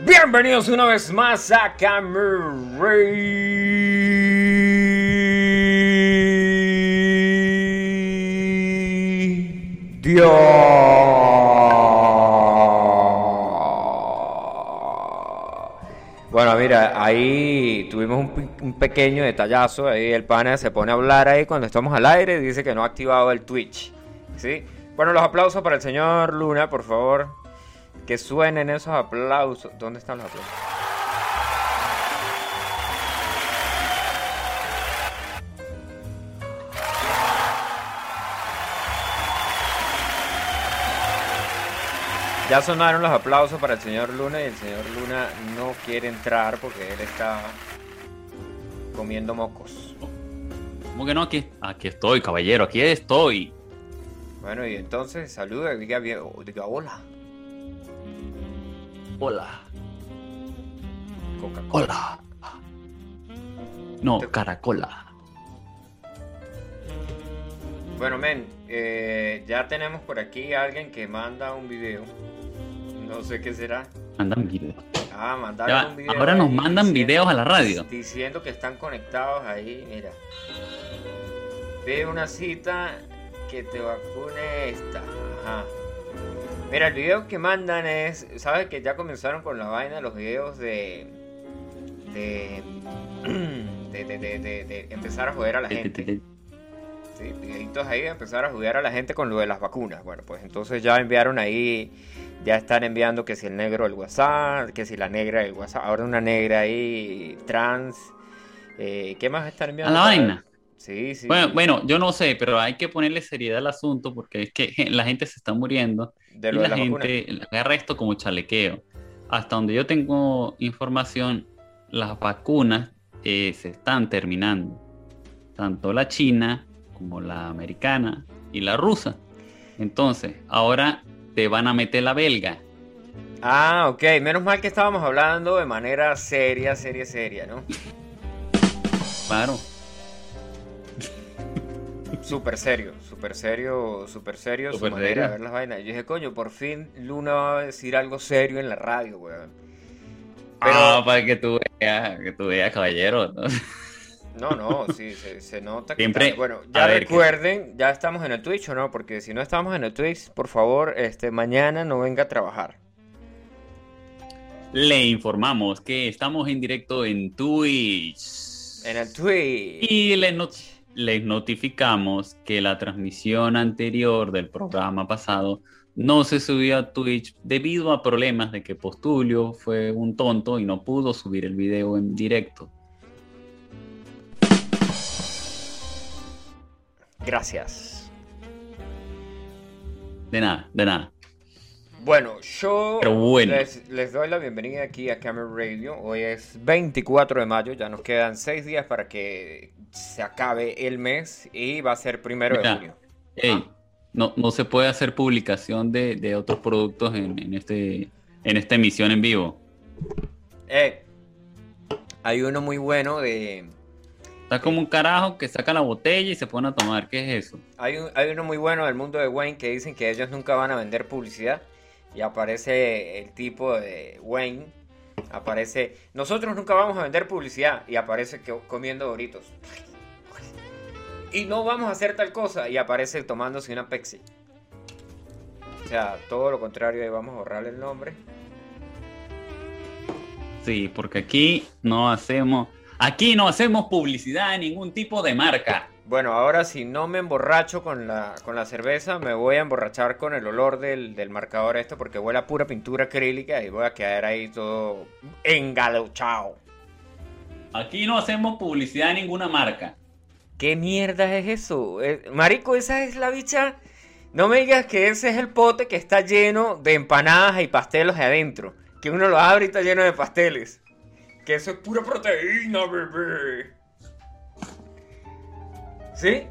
Bienvenidos una vez más a Dios. Bueno, mira, ahí tuvimos un, pe- un pequeño detallazo. Ahí el pana se pone a hablar ahí cuando estamos al aire dice que no ha activado el Twitch. ¿Sí? Bueno, los aplausos para el señor Luna, por favor. Que suenen esos aplausos. ¿Dónde están los aplausos? Ya sonaron los aplausos para el señor Luna y el señor Luna no quiere entrar porque él está comiendo mocos. ¿Cómo que no? Aquí, aquí estoy, caballero, aquí estoy. Bueno, y entonces saluda, diga, diga hola. Hola. Coca-Cola. Hola. No, caracola. Bueno, men, eh, ya tenemos por aquí a alguien que manda un video. No sé qué será. Mandan video. Ah, mandar Ya va, un video. ahora nos mandan diciendo- videos a la radio. Diciendo que están conectados ahí, mira. Pide una cita que te vacune esta. Ajá. Mira, el video que mandan es. ¿Sabes que ya comenzaron con la vaina los videos de. de. de, de, de, de- empezar a joder a la gente? Sí, videitos ahí de empezar a ayudar a la gente con lo de las vacunas. Bueno, pues entonces ya enviaron ahí, ya están enviando que si el negro del WhatsApp, que si la negra del WhatsApp, ahora una negra ahí, trans. eh, ¿Qué más están A enviando? la vaina. Sí, sí. Bueno, bueno, yo no sé, pero hay que ponerle seriedad al asunto porque es que la gente se está muriendo de y lo de la gente agarra esto como chalequeo. Hasta donde yo tengo información, las vacunas eh, se están terminando. Tanto la china como la americana y la rusa. Entonces, ahora te van a meter la belga. Ah, ok. Menos mal que estábamos hablando de manera seria, seria, seria, ¿no? Claro. Súper serio, súper serio, súper serio su manera serio. de ver las vainas. Yo dije, coño, por fin Luna va a decir algo serio en la radio, weón. Pero- Ah, para que tú veas, que tú veas, caballero. ¿no? No, no, sí, se, se nota que Siempre- está- Bueno, ya que- recuerden, ya estamos en el Twitch o no, porque si no estamos en el Twitch, por favor, este mañana no venga a trabajar. Le informamos que estamos en directo en Twitch. En el Twitch. Y les, not- les notificamos que la transmisión anterior del programa pasado no se subió a Twitch debido a problemas de que Postulio fue un tonto y no pudo subir el video en directo. Gracias. De nada, de nada. Bueno, yo bueno. Les, les doy la bienvenida aquí a Camera Radio. Hoy es 24 de mayo, ya nos quedan 6 días para que se acabe el mes y va a ser primero de junio. Ey, Ah. no, no se puede hacer publicación de, de otros productos en, en este, en esta emisión en vivo. Eh, hay uno muy bueno de... Está como un carajo que saca la botella y se pone a tomar. ¿Qué es eso? Hay, un- hay uno muy bueno del mundo de Wayne que dicen que ellos nunca van a vender publicidad. Y aparece el tipo de Wayne. Aparece. Nosotros nunca vamos a vender publicidad. Y aparece comiendo doritos. Y no vamos a hacer tal cosa. Y aparece tomándose una Pepsi. O sea, todo lo contrario. Ahí vamos a borrarle el nombre. Sí, porque aquí no hacemos, aquí no hacemos publicidad de ningún tipo de marca. Bueno, ahora si no me emborracho con la, con la cerveza, me voy a emborrachar con el olor del, del marcador esto porque huele a pura pintura acrílica y voy a quedar ahí todo engalochado. Aquí no hacemos publicidad de ninguna marca. ¿Qué mierda es eso? Eh, marico, esa es la bicha. No me digas que ese es el pote que está lleno de empanadas y pasteles adentro. Que uno lo abre y está lleno de pasteles. Que eso es pura proteína, bebé. ¿Sí?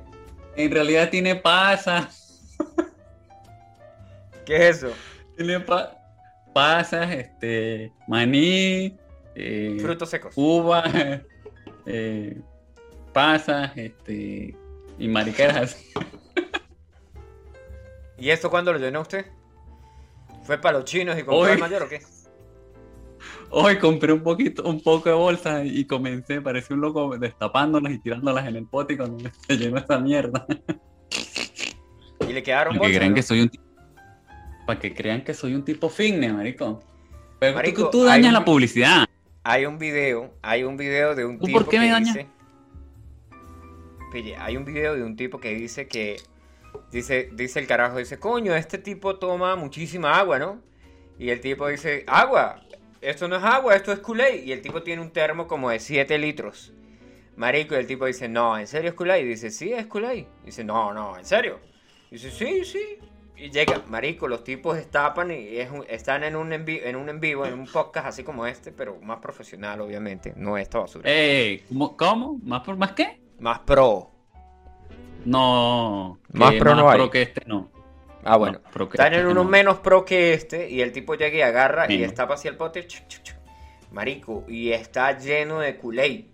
En realidad tiene pasas, ¿Qué es eso? tiene pa- pasas, este, maní, eh, Frutos secos. uvas, eh, pasas, este, y mariqueras. ¿Y esto cuándo lo llenó usted? ¿Fue para los chinos y compró el mayor o qué? Hoy compré un poquito, un poco de bolsa y comencé, parecía un loco destapándolas y tirándolas en el pote y cuando se llenó esa mierda. Y le quedaron Para que bolsas, crean ¿no? que soy un para que crean que soy un tipo fitness, marico. Pero tú- Marico, tú, hay dañas un- la publicidad. Hay un video, hay un video de un ¿Tú tipo por qué me que dañas? dice... Pille, hay un video de un tipo que dice que... Dice, dice el carajo, dice, coño, este tipo toma muchísima agua, ¿no? Y el tipo dice, agua, esto no es agua, esto es Kool-Aid. Y el tipo tiene un termo como de 7 litros. Marico, y el tipo dice, no, ¿en serio es Kool-Aid? Dice, sí, es Kool-Aid. Dice, no, no, ¿en serio? Dice, sí, sí. Y llega, marico, los tipos destapan y es un- están en un, en, un en vivo, en un podcast así como este, pero más profesional, obviamente. No esta basura. Ey, ¿cómo? ¿Cómo? ¿Más por más qué? Más pro. No. Más pro no hay. que este no. Ah, bueno. No, pro que Están en este uno no. menos pro que este y el tipo llega y agarra y destapa hacia el pote. Marico, y está lleno de Kool-Aid.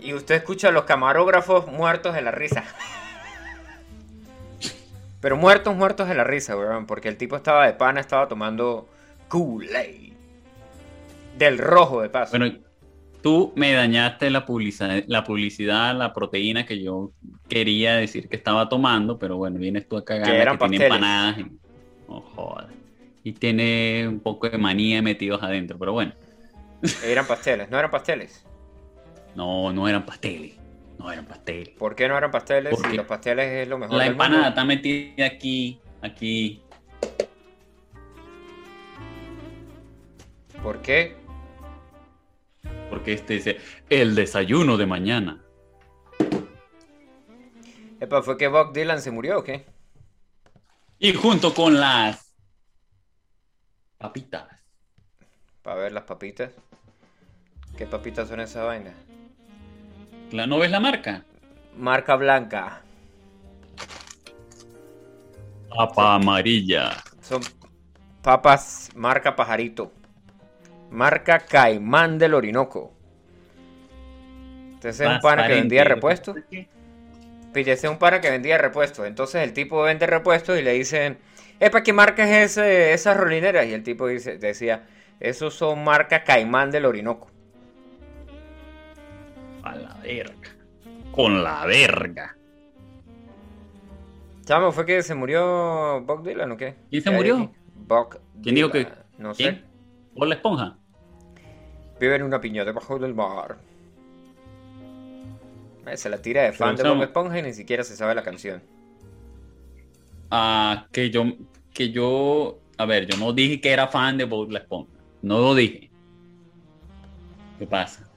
Y usted escucha a los camarógrafos muertos de la risa. Pero muertos, muertos de la risa, weón. Porque el tipo estaba de pana, estaba tomando Kool-Aid. Del rojo, de paso. Bueno, tú me dañaste la publicidad, la publicidad, la proteína que yo quería decir que estaba tomando, pero bueno, vienes tú a cagar Que que, eran tiene empanadas. Y, jodas. Y tiene un poco de manía metidos adentro, pero bueno. Eran pasteles, no eran pasteles. No, no eran pasteles. No eran pasteles. ¿Por qué no eran pasteles? ¿Por Si los pasteles es lo mejor La del mundo. empanada está metida aquí, aquí. ¿Por qué? Porque este dice, el desayuno de mañana. Epa, ¿fue que Bob Dylan se murió o qué? Y junto con las papitas. Para ver las papitas. ¿Qué papitas son esa vaina? ¿La no ves la marca? Marca blanca. Papa amarilla. Son papas marca pajarito. Marca Caimán del Orinoco. Este es un pana que vendía repuestos. Pille, ese es un pana que vendía repuestos. Entonces el tipo vende repuestos y le dicen, Epa, ¿qué marca es ese, esas rolineras? Y el tipo dice, decía, esos son marca Caimán del Orinoco. A la verga. Con la verga. Chamo, ¿fue que se murió Bob Dylan o qué? ¿Quién se ¿Qué hay murió? Bob ¿Quién dijo que- No sé. ¿Quién? ¿Por la esponja? Vive en una piña debajo del mar. Eh, Se la tira de fan de Bob. Esponja y ni siquiera se sabe la canción. Ah, que yo, que yo, a ver, yo no dije que era fan de Bob la Esponja. No lo dije. ¿Qué pasa?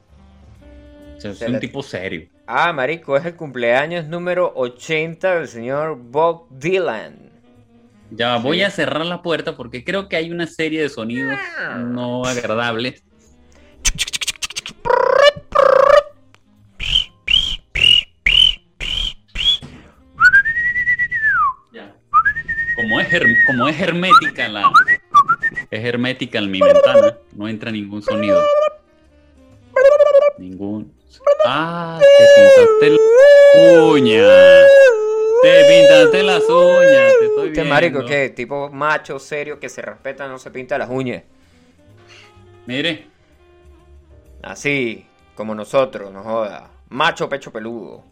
O sea, Se soy un la- tipo serio. Ah, marico, es el cumpleaños número 80 del señor Bob Dylan. Ya voy Sí. a cerrar la puerta porque creo que hay una serie de sonidos no agradables. Ya. Como es, como es hermética la es hermética en mi ventana, no entra ningún sonido. Ningún. Ah, te pintaste la uña. Te pintaste las uñas, te estoy Este viendo. marico, que tipo macho, serio, que se respeta, no se pinta las uñas. Mire, Así, como nosotros, no joda. Macho, pecho peludo.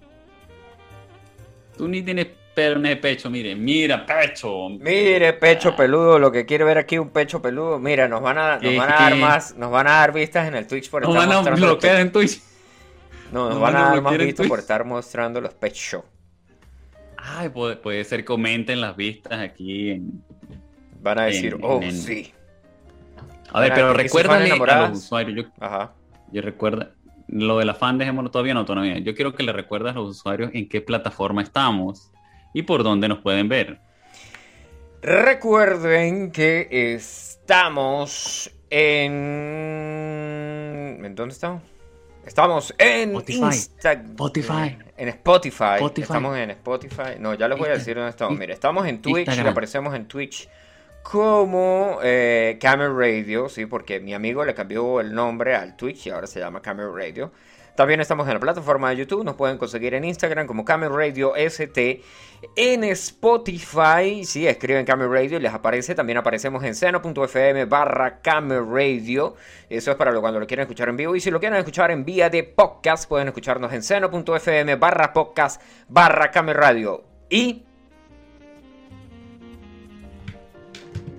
tú ni tienes perne de pecho, mire, mira, pecho. Mire, pecho peludo, lo que quiere ver aquí un pecho peludo. Mira, nos van a, nos van a dar más, nos van a dar vistas en el Twitch por Nos estar van a bloquear en Twitch. No, nos nos van a van a dar más vistas por estar mostrando los pechos. Ay, puede, puede ser comenten las vistas aquí. En... Van a decir, En- oh, en- sí. A ver, pero fans a los usuarios. Yo, Ajá. yo recuerda, lo de la fan dejémoslo todavía no, todavía. Yo quiero que le recuerdes a los usuarios en qué plataforma estamos y por dónde nos pueden ver. Recuerden que estamos en... ¿En dónde estamos? Estamos en Spotify. Instagram. Spotify. En Spotify. Spotify. Estamos en Spotify. No, ya les voy a decir dónde estamos. Mire, estamos en Twitch. Aparecemos en Twitch como eh, Camel Radio, sí, porque mi amigo le cambió el nombre al Twitch y ahora se llama Camel Radio. También estamos en la plataforma de YouTube, nos pueden conseguir en Instagram como Camel Radio ST. En Spotify, si escriben Camel Radio les aparece, también aparecemos en seno.fm barra Camel Radio. Eso es para lo, cuando lo quieren escuchar en vivo. Y si lo quieren escuchar en vía de podcast, pueden escucharnos en seno.fm barra podcast barra Camel Radio. Y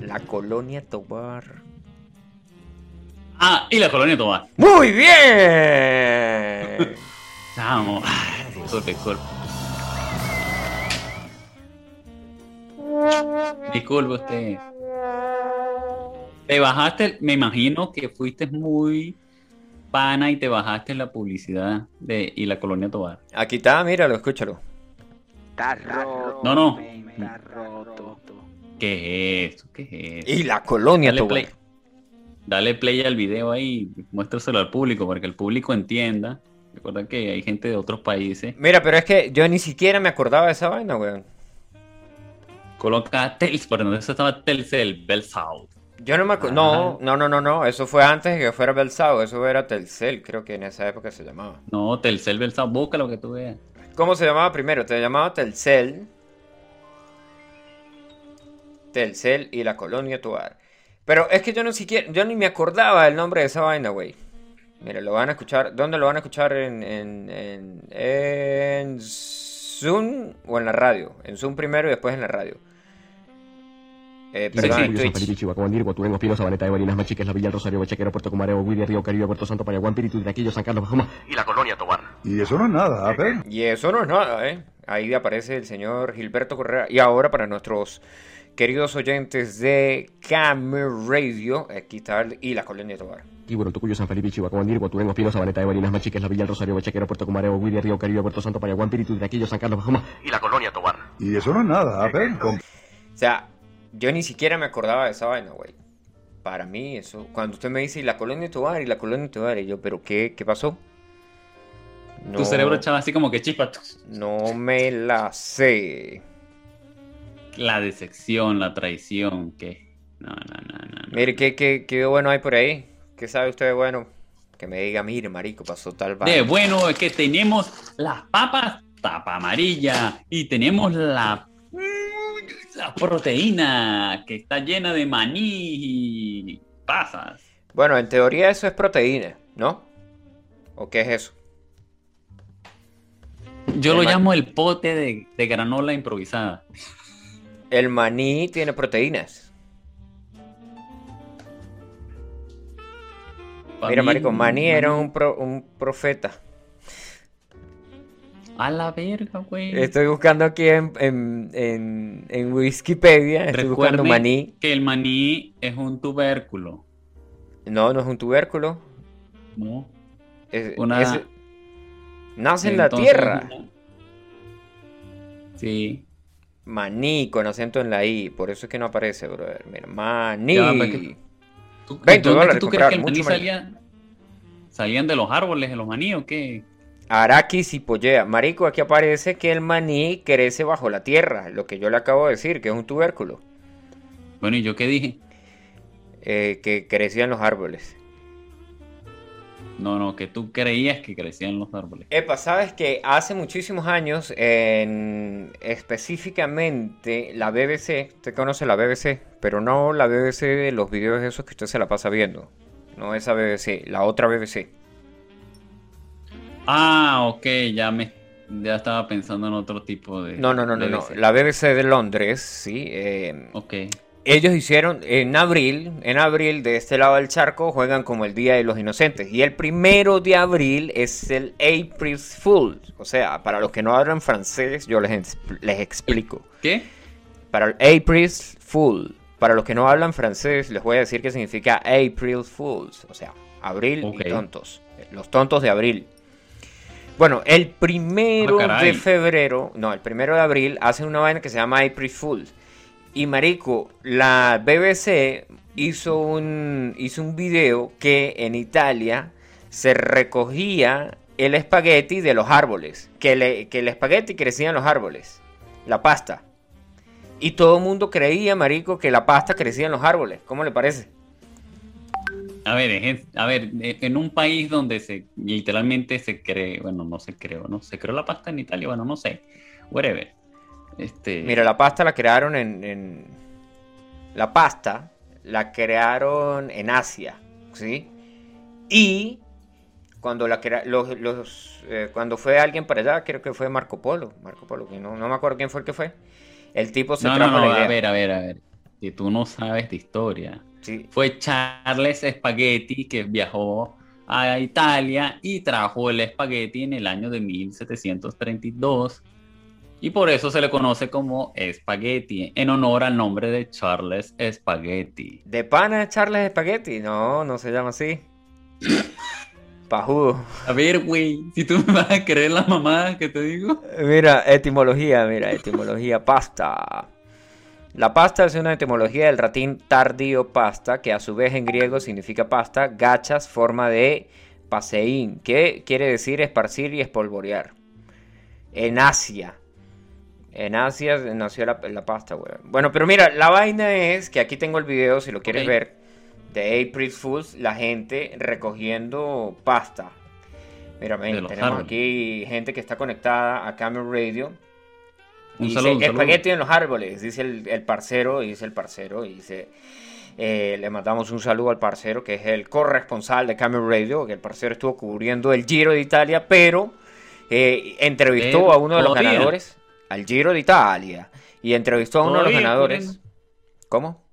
la colonia Tobar. Ah, y la colonia Tobar. ¡Muy bien! Vamos. Disculpe, disculpe. Disculpe usted. Te bajaste, me imagino que fuiste muy pana y te bajaste la publicidad de y la colonia Tobar. Aquí está, míralo, escúchalo. Está roto. No, no. Está roto. ¿Qué es esto? ¿Qué es esto? Y la colonia Tobar. Dale play al video ahí, muéstraselo al público para que el público entienda. Recuerda que hay gente de otros países. Mira, pero es que yo ni siquiera me acordaba de esa vaina, weón. Coloca Telcel, por entonces estaba Telcel, Bell South. Yo no me acuerdo. No, no, no, no, no. Eso fue antes de que fuera Belsao. Eso era Telcel, creo que en esa época se llamaba. No, Telcel, Bell South, busca lo que tú veas. ¿Cómo se llamaba primero? Te llamaba Telcel. Telcel y la colonia Tobar. Pero es que yo no siquiera, yo ni me acordaba del nombre de esa vaina, güey. Mira, lo van a escuchar. ¿Dónde lo van a escuchar? En, en, en, en Zoom o en la radio. En Zoom primero y después en la radio. Eh, perdón, sí. en Twitch. Felipe, Chihuahua, Sabaneta Machiques, La Villa, El Rosario, Bachaquero, Puerto Comareo, Guiria, Río Caribe, Puerto Santo, Paraguán, Piritu, Iraquillo, San Carlos, Bajoma y la Colonia Tobar. Y eso no es nada, a ver. Y eso no es nada, ¿eh? Ahí aparece el señor Gilberto Correa. Y ahora para nuestros queridos oyentes de Camel Radio, aquí está el- y la colonia Tobar. Tiburo, Tucuyo, San Felipe, Chihuahua, Guatulén, Ospino, Sabaneta de Barinas, Machiques, La Villa, El Rosario, Bachaquero, Puerto Comareo, Guiria, Río Caribe, Puerto Santo, Paraguán, Piritu, Iraquillo, San Carlos, Bajoma y la Colonia Tobar. Y eso no es nada, a ver. Com- O sea, yo ni siquiera me acordaba de esa vaina, güey. Para mí, eso. Cuando usted me dice "Y la colonia Tobar y la colonia Tobar, y yo, ¿pero qué, qué pasó? Tu cerebro echaba así como que chispa. No me la sé. La decepción, la traición, que. No, no, no, no. no. Mire, ¿qué, qué, qué bueno hay por ahí? ¿Qué sabe usted de bueno? Que me diga, mire, marico, pasó tal De vaina. bueno es que tenemos las papas tapa amarilla y tenemos la, la proteína que está llena de maní y pasas. Bueno, en teoría eso es proteína, ¿no? ¿O qué es eso? Yo lo El llamo el pote de, de granola improvisada. El maní tiene proteínas. Mira, marico, maní era maní- un, pro- un profeta. A la verga, güey. Estoy buscando aquí en, en, en, en Wikipedia, estoy buscando Recuerde maní. que el maní es un tubérculo, No, no es un tubérculo. ¿no? Es- Una- es- nace en la tierra. Sí. Maní con acento en la I. Por eso es que no aparece, brother. Mira, maní. Ya, pero es que- ¿Tú, 20 ¿dónde dólares tú crees que el maní salía? ¿Salían de los árboles de los maní o qué? Araquis y pollea. Marico, aquí aparece que el maní crece bajo la tierra. Lo que yo le acabo de decir, que es un tubérculo. Bueno, ¿y yo qué dije? eh, que crecía en los árboles. No, no, que tú creías que crecían los árboles. Epa, sabes que hace muchísimos años, en, específicamente la BBC, usted conoce la BBC, pero no la BBC de los videos esos que usted se la pasa viendo. No esa BBC, la otra BBC. Ah, ok, ya me ya estaba pensando en otro tipo de. No, no, no, no, no. La BBC de Londres, sí. eh, Ok. Ellos hicieron en abril, en abril de este lado del charco juegan como el Día de los Inocentes. Y el primero de abril es el April Fool. O sea, para los que no hablan francés, yo les, les explico. ¿Qué? Para el April Fool. Para los que no hablan francés, les voy a decir que significa April Fools. O sea, abril y tontos. Los tontos de abril. Bueno, el primero Ah, de febrero, no, el primero de abril hacen una vaina que se llama April Fool. Y marico, la BBC hizo un, hizo un video que en Italia se recogía el espagueti de los árboles. Que, le- que el espagueti crecía en los árboles. La pasta. Y todo el mundo creía, marico, que la pasta crecía en los árboles. ¿Cómo le parece? A ver, a ver, e- en un país donde se literalmente se cree, bueno, no se creó, ¿no? Se creó la pasta en Italia, bueno, no sé, whatever. Este, Mira, la pasta la crearon en, en- La pasta la crearon en Asia, ¿sí? Y cuando la crea- los, los, eh, cuando fue alguien para allá, creo que fue Marco Polo, Marco Polo, que no, no me acuerdo quién fue el que fue. El tipo se no, no, trajo no, la idea. a ver, a ver, a ver. Si tú no sabes de historia. Sí, Fue Charles Spaghetti que viajó a Italia y trajo el espagueti en el año de 1732 y por eso se le conoce como espagueti en honor al nombre de Charles Spaghetti. ¿De pana Charles Spaghetti? No, no se llama así. Pajudo. A ver, güey, si tú me vas a creer la mamá que te digo. Mira, etimología, mira, etimología, pasta. La pasta es una etimología del latín tardío pasta, que a su vez en griego significa pasta, gachas, forma de paseín, que quiere decir esparcir y espolvorear. En Asia. En Asia nació la, la pasta, güey. Bueno, pero mira, la vaina es que aquí tengo el video, si lo quieres ver, de April Fools, la gente recogiendo pasta. Mira, ven, tenemos árboles. aquí gente que está conectada a Camel Radio. Un saludo, espagueti en los árboles, dice el, el parcero, dice el parcero, y dice, eh, le mandamos un saludo al parcero, que es el corresponsal de Camel Radio, que el parcero estuvo cubriendo el Giro de Italia, pero eh, entrevistó Pero a uno de los ganadores, al Giro de Italia, y entrevistó a uno de los ganadores. cubriendo. ¿Cómo?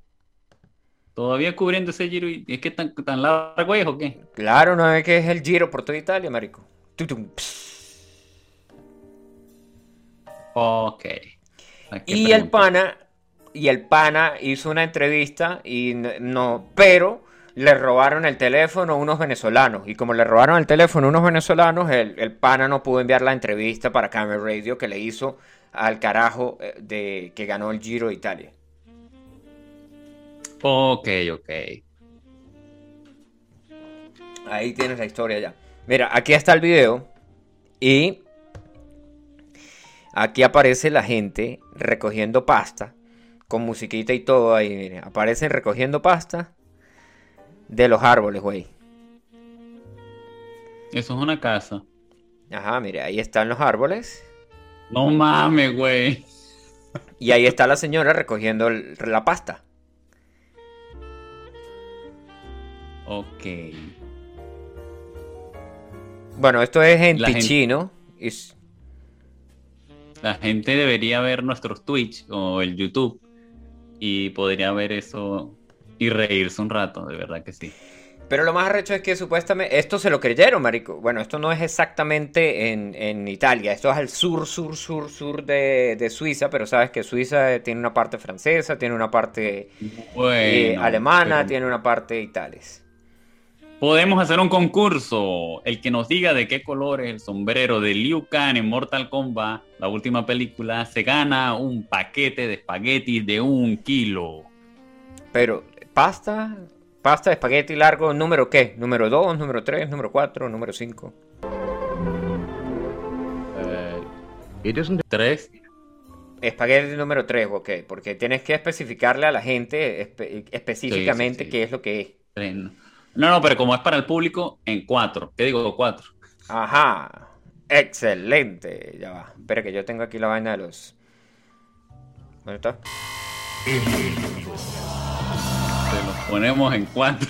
Todavía cubriendo ese giro y es que tan, tan largo es o qué? Claro, no es que es el Giro por toda Italia, marico. Tutum. Ok. ¿A Y el pana, y el pana hizo una entrevista y no, pero le robaron el teléfono unos venezolanos. Y como le robaron el teléfono unos venezolanos, el, el pana no pudo enviar la entrevista para Camel Radio que le hizo al carajo eh, de que ganó el Giro de Italia. Ok, ok. Ahí tienes la historia ya. Mira, aquí está el video y aquí aparece la gente recogiendo pasta con musiquita y todo ahí. Mire, aparecen recogiendo pasta de los árboles, güey. Eso es una casa. Ajá, mire, ahí están los árboles No mames, güey. y ahí está la señora recogiendo el- la pasta. Ok. Bueno, esto es en La gente- La gente debería ver nuestros Twitch o el YouTube y podría ver eso y reírse un rato, de verdad que sí. Pero lo más arrecho es que supuestamente esto se lo creyeron, marico. Bueno, esto no es exactamente en, en Italia, esto es al sur, sur, sur, sur de, de Suiza, pero sabes que Suiza eh, tiene una parte francesa, tiene una parte eh, alemana, pero tiene una parte itales. Podemos hacer un concurso. El que nos diga de qué color es el sombrero de Liu Kang en Mortal Kombat, la última película, se gana un paquete de espaguetis de un kilo. Pero, pasta, pasta de espagueti largo, ¿número qué? ¿Número 2, número 3, número 4, número 5? Eh, It isn't tres. Espagueti número 3, ok, porque tienes que especificarle a la gente espe- específicamente Sí, sí, sí. qué es lo que es. No, no, pero como es para el público, en cuatro. ¿Qué digo? Cuatro. Ajá. Excelente. Ya va. Espera que yo tengo aquí la vaina de los. ¿Dónde está? Ponemos en cuatro.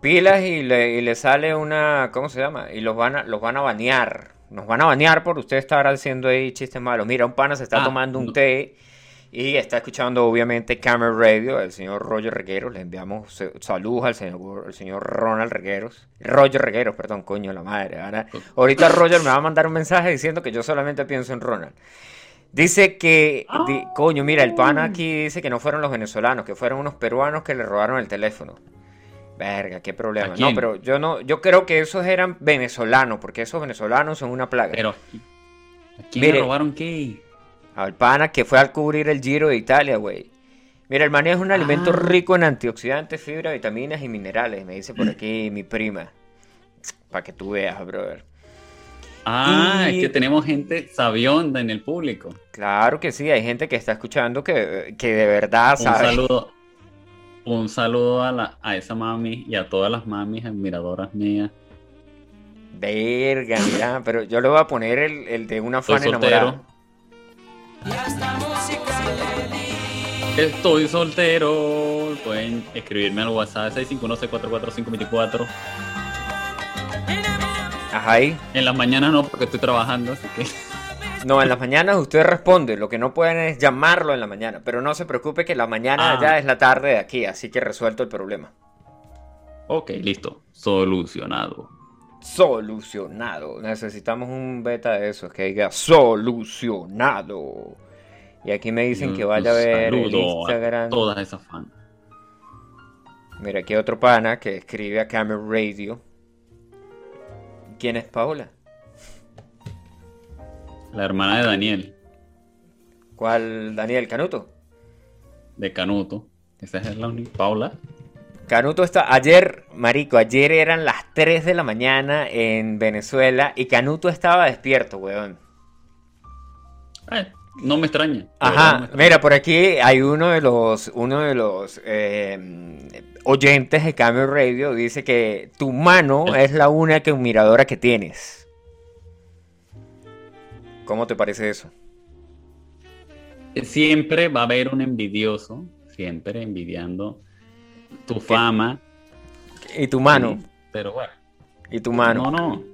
Pilas y le, y le sale una. ¿Cómo se llama? Y los van a, los van a banear. Nos van a banear por usted estar haciendo ahí chistes malos. Mira, un pana se está Ah, tomando un no. té y está escuchando, obviamente, Camera Radio del señor Roger Regueros. Le enviamos saludos al señor, al señor Ronald Regueros. Roger Regueros, perdón, coño, la madre. Ahora, ahorita Roger me va a mandar un mensaje diciendo que yo solamente pienso en Ronald. Dice que, di- coño, mira, el pana aquí dice que no fueron los venezolanos, que fueron unos peruanos que le robaron el teléfono. Verga, qué problema. ¿A No, pero yo no, yo creo que esos eran venezolanos, porque esos venezolanos son una plaga. Pero, ¿a quién Mire. le robaron qué? Al pana que fue al cubrir el Giro de Italia, güey. Mira, el maní es un alimento Ah. rico en antioxidantes, fibra, vitaminas y minerales, me dice por aquí mi prima. Para que tú veas, brother. Ah, Y- es que tenemos gente sabionda en el público. Claro que sí, hay gente que está escuchando que, que de verdad Un sabe. saludo. Un saludo a, la, a esa mami y a todas las mamis admiradoras mías. Verga, mira, pero yo le voy a poner el, el de una Soy fan enamorada. soltero. Estoy soltero. Pueden escribirme al WhatsApp 651-644-524. Ajá, ahí. En las mañanas no, porque estoy trabajando, así que. No, en las mañanas usted responde, lo que no pueden es llamarlo en la mañana, pero no se preocupe que la mañana Ah. ya es la tarde de aquí, así que resuelto el problema. Ok, listo. Solucionado. Solucionado. Necesitamos un beta de esos que diga solucionado. Y aquí me dicen que vaya a ver el a Instagram. Todas esas fans. Mira, aquí hay otro pana que escribe a Camera Radio. ¿Quién es Paola? La hermana de Daniel, ¿Cuál Daniel Canuto? de Canuto. Esa es la única. Paula. Canuto está ayer, marico, ayer eran las 3 de la mañana en Venezuela y Canuto estaba despierto, weón. Ay, no me extraña. no me Ajá, extraña. mira, por aquí hay uno de los, uno de los eh, oyentes de Camera Radio dice que tu mano es la única miradora que tienes. ¿Cómo te parece eso? Siempre va a haber un envidioso, siempre envidiando tu fama. Y tu mano, Sí, pero bueno. y tu mano. No, no.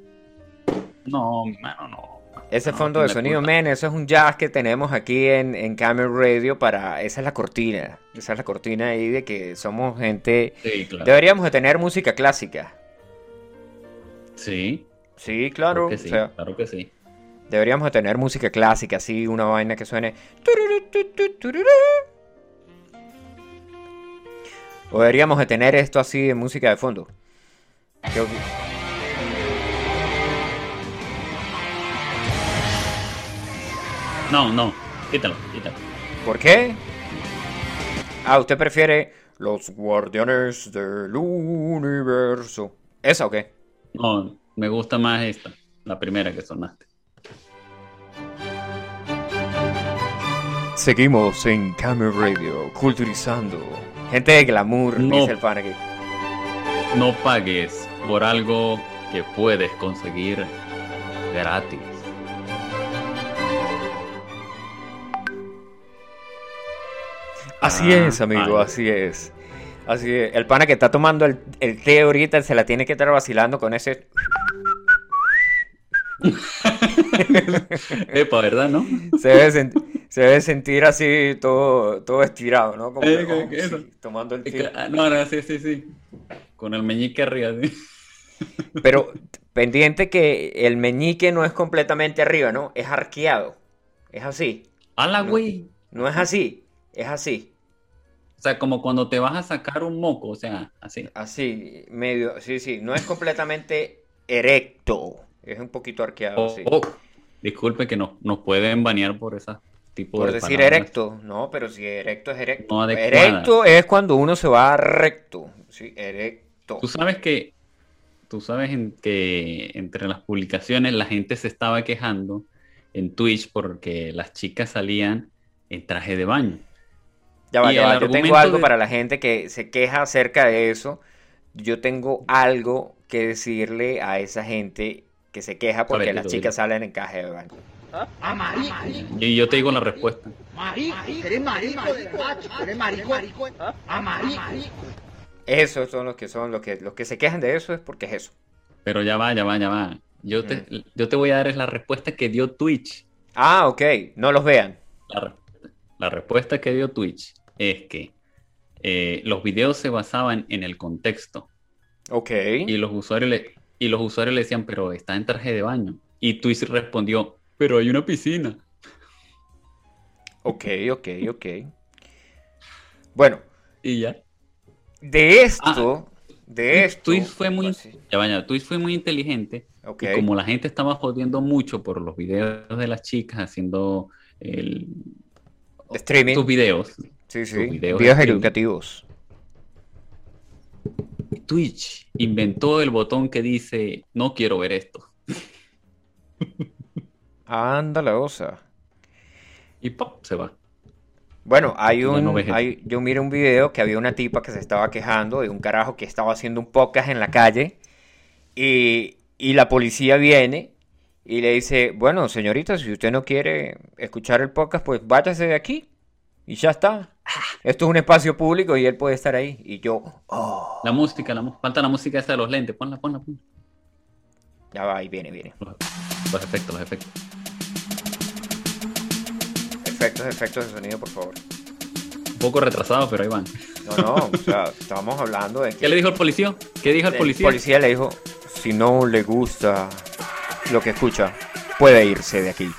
No, mi mano no. Ese No, fondo de sonido, culpa. men, eso es un jazz que tenemos aquí en, en Camera Radio para... Esa es la cortina. Esa es la cortina ahí de que somos gente... Sí, claro. Deberíamos de tener música clásica. Sí, Sí, claro. claro que sí, o sea, claro que sí. deberíamos de tener música clásica, así, una vaina que suene... O deberíamos de tener esto así de música de fondo. No, no, quítalo, quítalo. ¿Por qué? Ah, usted prefiere los guardianes del universo. ¿Esa o qué? No, me gusta más esta, la primera que sonaste. Seguimos en Camera Radio, culturizando. Gente de glamour, No. dice el pan aquí. No pagues por algo que puedes conseguir gratis. Así Ah, es, amigo, así es. Así es. El pana que está tomando el, el té ahorita se la tiene que estar vacilando con ese. Epa, ¿verdad, no? Se debe, sent- se debe sentir así todo, todo estirado, ¿no? Como Eh, que, que- oh, que sí, tomando el té. Ah, No, no, sí, sí, sí. Con el meñique arriba, sí. Pero pendiente que el meñique no es completamente arriba, ¿no? Es arqueado. Es así. ¡Hala, No. güey! No es así. Es así. O sea, como cuando te vas a sacar un moco, o sea, así. Así. Medio. Sí, sí. No es completamente erecto. Es un poquito arqueado, Oh, sí. oh, disculpe que no, nos pueden banear por ese tipo Por de decir palabras. erecto. No, pero si erecto es erecto. No erecto es cuando uno se va recto. Sí, erecto. Tú sabes que, tú sabes en que entre las publicaciones la gente se estaba quejando en Twitch porque las chicas salían en traje de baño. Ya va, ya va. Yo tengo algo de- para la gente que se queja acerca de eso. Yo tengo algo que decirle a esa gente que se queja porque ver, las dilo, chicas salen en caja de baño. Y yo te digo la respuesta. Marico, eres marico eres marico. Ah, marico. Esos son los que son los que los que se quejan de eso es porque es eso. Pero ya va, ya va, ya va. Yo te, yo te voy a dar es la respuesta que dio Twitch. Ah, ok. No los vean. La respuesta que dio Twitch es que eh, los videos se basaban en el contexto. Ok. Y los usuarios le, y los usuarios le decían, pero está en traje de baño. Y Twitch respondió, pero hay una piscina. Ok, ok, ok. Bueno, Y ya. de esto, de esto. Twitch fue muy, ya vaya, Twitch fue muy inteligente. Ok. Y como la gente estaba jodiendo mucho por los videos de las chicas haciendo el, streaming. sus videos, Sí, sí. videos educativos. Twitch inventó el botón que dice, no quiero ver esto. Anda la osa. Y ¡pop! se va. Bueno, hay un, no hay- yo miré un video que había una tipa que se estaba quejando de un carajo que estaba haciendo un podcast en la calle y, y la policía viene y le dice, bueno, señorita, si usted no quiere escuchar el podcast, pues váyase de aquí y ya está. Esto es un espacio público y él puede estar ahí. Y yo, oh, La música, la, falta la música esta de los lentes. Ponla, ponla, ponla. ya va, ahí viene, viene. Los, los efectos, los efectos. Efectos, efectos de sonido, por favor. Un poco retrasados, pero ahí van. No, no, o sea, estábamos hablando de que... ¿Qué le dijo el policía? ¿Qué dijo el El policía? policía le dijo, si no le gusta lo que escucha, puede irse de aquí.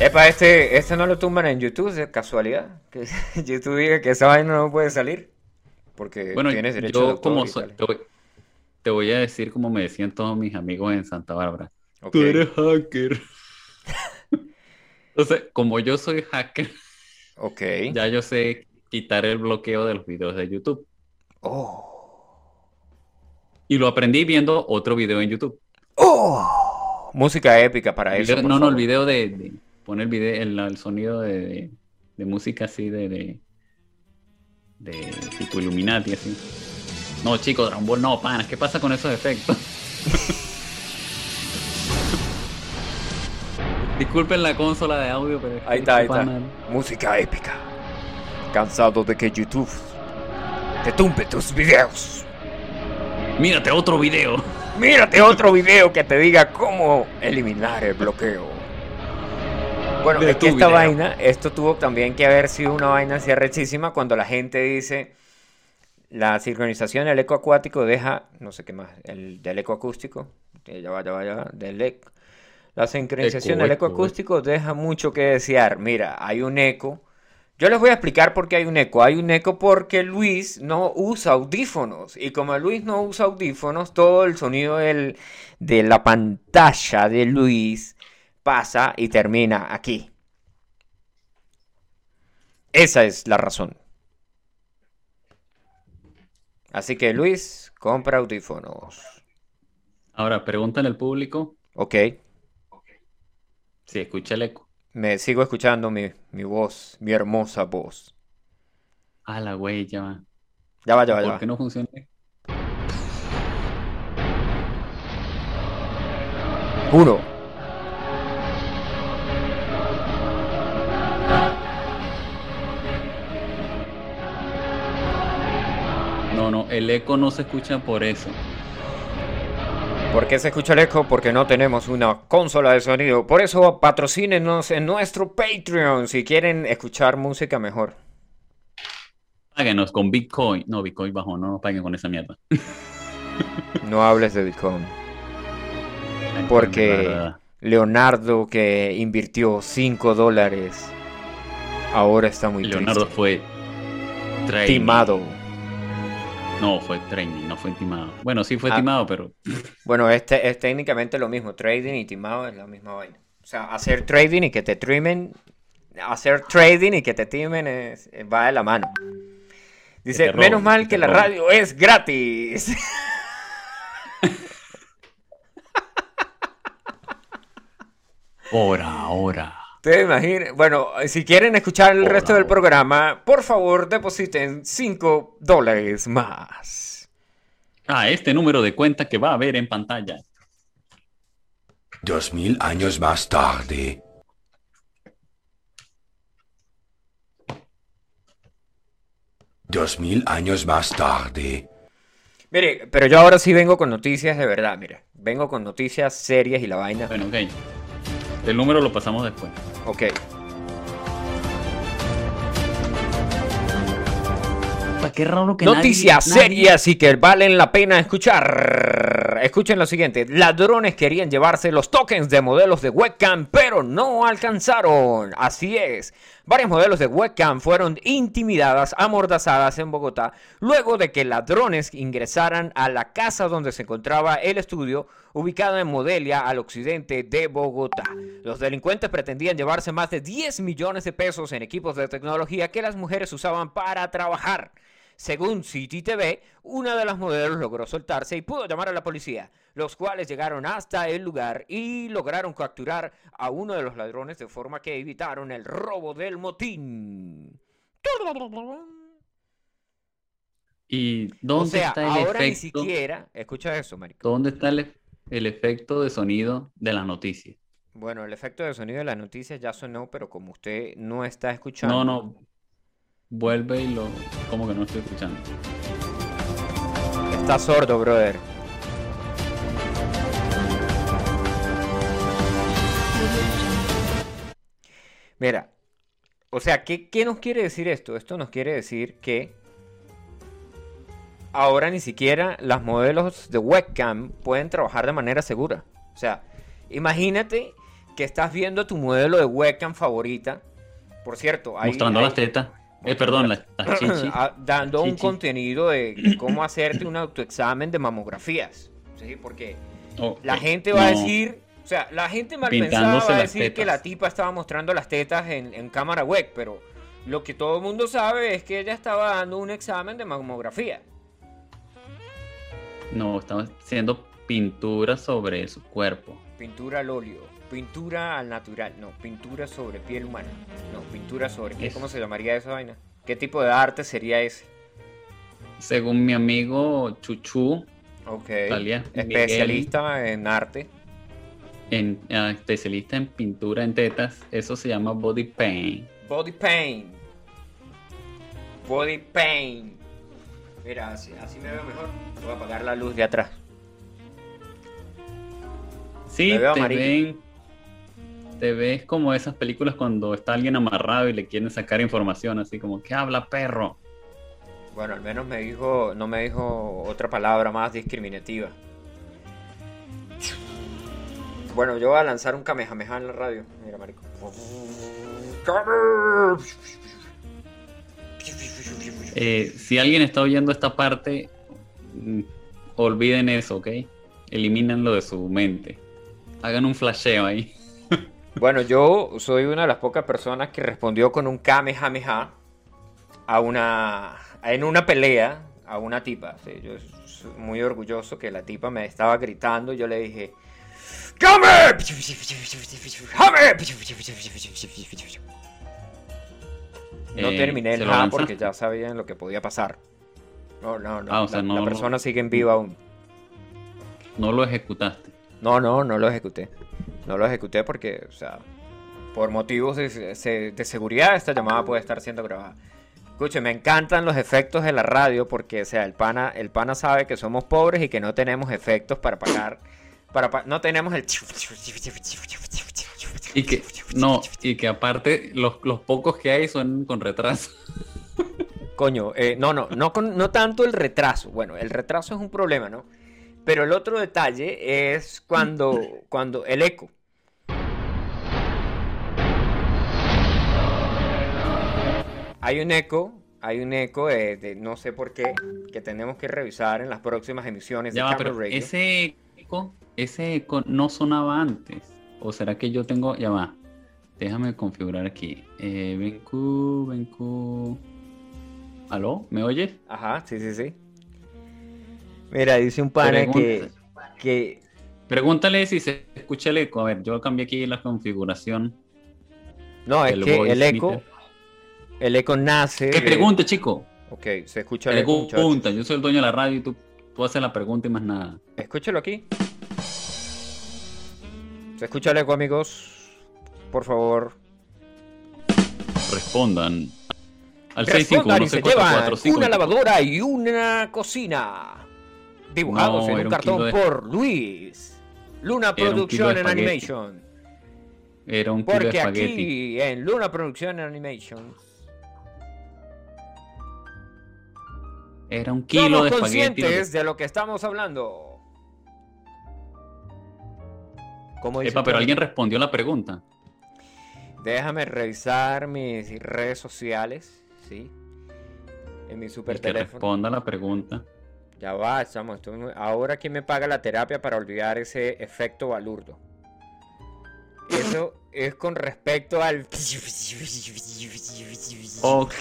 Epa, este, este no lo tumban en YouTube, de casualidad. Que YouTube diga que esa vaina no puede salir. Porque Bueno, tienes derecho de yo autor como tal. te voy, te voy a decir como me decían todos mis amigos en Santa Bárbara. Tú eres hacker. Entonces, como yo soy hacker, ya yo sé quitar el bloqueo de los videos de YouTube. Oh. Y lo aprendí viendo otro video en YouTube. Oh. Música épica para eso. Video- no, no, el video de, de- poner el video, el, el sonido de, de- de música así de, de, de tipo Illuminati así. No, chicos, Dragon Ball no, panas, ¿qué pasa con esos efectos? Disculpen la consola de audio, pero Ahí está, ahí está. Música épica. Cansado de que YouTube te tumbe tus videos. Mírate otro video. Mírate otro video que te diga cómo eliminar el bloqueo. Bueno, De es que esta video. vaina, esto tuvo también que haber sido una vaina así arrechísima cuando la gente dice la sincronización del eco acuático deja, no sé qué más, el del eco acústico, eh, ya va, ya va, ya va, del eco. La sincronización Eco, del eco eco, acústico deja mucho que desear. Mira, hay un eco. Yo les voy a explicar por qué hay un eco. Hay un eco porque Luis no usa audífonos. Y como Luis no usa audífonos, todo el sonido del- de la pantalla de Luis pasa y termina aquí. Esa es la razón. Así que Luis, compra audífonos. Ahora, pregúntale al público Ok, si escucha el eco. me sigo escuchando mi, mi voz, mi hermosa voz. Ah, la güey, ya va. Ya va, ya va, ya ¿Por va. qué no funciona? Uno. El eco no se escucha por eso. ¿Por qué se escucha el eco? Porque no tenemos una consola de sonido. Por eso patrocínenos en nuestro Patreon si quieren escuchar música mejor. Páguenos con Bitcoin. No, Bitcoin bajo, no nos paguen con esa mierda. No hables de Bitcoin. Porque. Leonardo que invirtió 5 dólares ahora está muy Leonardo triste. fue. Timado. No, fue training, no fue timado. Bueno, sí fue Ah. timado, pero Bueno, este es técnicamente lo mismo. Trading y timado es la misma vaina. O sea, hacer trading y que te trimen. Hacer trading y que te timen es- va de la mano. Dice, roben, menos mal que la roben". radio es gratis. ahora, ahora. Te imaginas. Bueno, si quieren escuchar el resto del programa, por favor depositen 5 dólares más. Ah, este número de cuenta que va a ver en pantalla. Dos mil años más tarde. Dos mil años más tarde. Mire, pero yo ahora sí vengo con noticias de verdad, mire. Vengo con noticias serias y la vaina. Bueno, ok. El número lo pasamos después. Ok. Qué raro que Noticias serias y que valen la pena escuchar. Escuchen lo siguiente. Ladrones querían llevarse los tokens de modelos de webcam, pero no alcanzaron. Así es. Varios modelos de webcam fueron intimidadas, amordazadas en Bogotá, luego de que ladrones ingresaran a la casa donde se encontraba el estudio, ubicado en Modelia, al occidente de Bogotá. Los delincuentes pretendían llevarse más de 10 millones de pesos en equipos de tecnología que las mujeres usaban para trabajar. Según City TV, una de las modelos logró soltarse y pudo llamar a la policía, los cuales llegaron hasta el lugar y lograron capturar a uno de los ladrones de forma que evitaron el robo del motín. ¿Y dónde O sea, está el ahora ni efecto? siquiera, escucha eso, marico. ¿Dónde está el, ef- el efecto de sonido de las noticias? Bueno, el efecto de sonido de las noticias ya sonó, pero como usted no está escuchando, No, no. Vuelve y lo. Como que no estoy escuchando. está sordo, brother. Mira, o sea, ¿qué, qué nos quiere decir esto? Esto nos quiere decir que ahora ni siquiera las modelos de webcam pueden trabajar de manera segura. O sea, imagínate que estás viendo tu modelo de webcam favorita. Por cierto, hay, Mostrando hay- las tetas. Eh, perdón, las chichis. Ah, dando un contenido de cómo hacerte un autoexamen de mamografías. ¿sí? Porque Oh, la eh, gente va a decir, o sea, la gente mal pensada va a decir que la tipa estaba mostrando las tetas en, en cámara web, pero lo que todo el mundo sabe es que ella estaba dando un examen de mamografía. No, estaba haciendo pintura sobre su cuerpo. Pintura al óleo, pintura al natural, no, pintura sobre piel humana, no, pintura sobre qué. ¿cómo se llamaría esa vaina? ¿Qué tipo de arte sería ese? Según mi amigo Chuchu, Ok, Talia, especialista en arte. en, ah, especialista en pintura en tetas, eso se llama body paint. Body paint. Body paint. Mira, así, así me veo mejor. Voy a apagar la luz de atrás. Sí, Me veo te amarillo. ven, te ves como esas películas cuando está alguien amarrado y le quieren sacar información, así como, ¿qué habla perro? Bueno, al menos me dijo, no me dijo otra palabra más discriminativa. Bueno, yo voy a lanzar un Kamehameha en la radio. Mira, marico. Eh, si alguien está oyendo esta parte, mm, olviden eso, ¿ok? Elimínenlo de su mente. Hagan un flasheo ahí. Bueno, yo soy una de las pocas personas que respondió con un Kamehameha a una en una pelea a una tipa. Sí, yo soy muy orgulloso que la tipa me estaba gritando y yo le dije. ¡Kame! No Eh, terminé ¿se el lo ja lanzaste? porque ya sabían lo que podía pasar. No, no, no. Ah, o sea, la, no la lo- persona sigue en viva aún. No lo ejecutaste. No, no, no lo ejecuté. No lo ejecuté porque, o sea, por motivos de, seguridad esta llamada puede estar siendo grabada. Escuche, me encantan los efectos de la radio porque, o sea, el pana, el pana sabe que somos pobres y que no tenemos efectos para pagar. Para pa- no tenemos el... Y que, no, y que aparte los, los pocos que hay son con retraso. Coño, eh, no, no, no, con- no tanto el retraso. Bueno, el retraso es un problema, ¿no? Pero el otro detalle es cuando, cuando el eco. Hay un eco, hay un eco de, de no sé por qué, que tenemos que revisar en las próximas emisiones de Ya va, Camera pero Radio. ese eco, ese eco no sonaba antes. ¿O será que yo tengo, ya va, déjame configurar aquí. Eh, Benku, Benku. ¿Aló? ¿Me oyes? Ajá, sí, sí, sí. Mira, dice un pana que, que Pregúntale si se escucha el eco. A ver, yo cambié aquí la configuración. no, es que el eco. El eco nace. ¿Qué de- pregunta, chico? Ok, se escucha el eco. Pregunta. Yo soy el dueño de la radio y tú, tú haces la pregunta y más nada. Escúchalo aquí. ¿Se escucha el eco, amigos? Por favor. Respondan. Al Respondan y se llevan 651 una lavadora y una cocina. Dibujados No, en un cartón de- por Luis. Luna Production and. Animation. Era un kilo Porque aquí en Luna Production and Animation Era un kilo somos de espagueti. conscientes de lo que estamos hablando. ¿Cómo dice Epa, pero alguien respondió la pregunta. Déjame revisar mis redes sociales, ¿sí? En mi super que teléfono. responda la pregunta. Ya va, muy- Ahora, ¿quién me paga la terapia para olvidar ese efecto balurdo? Eso es con respecto al. Ok,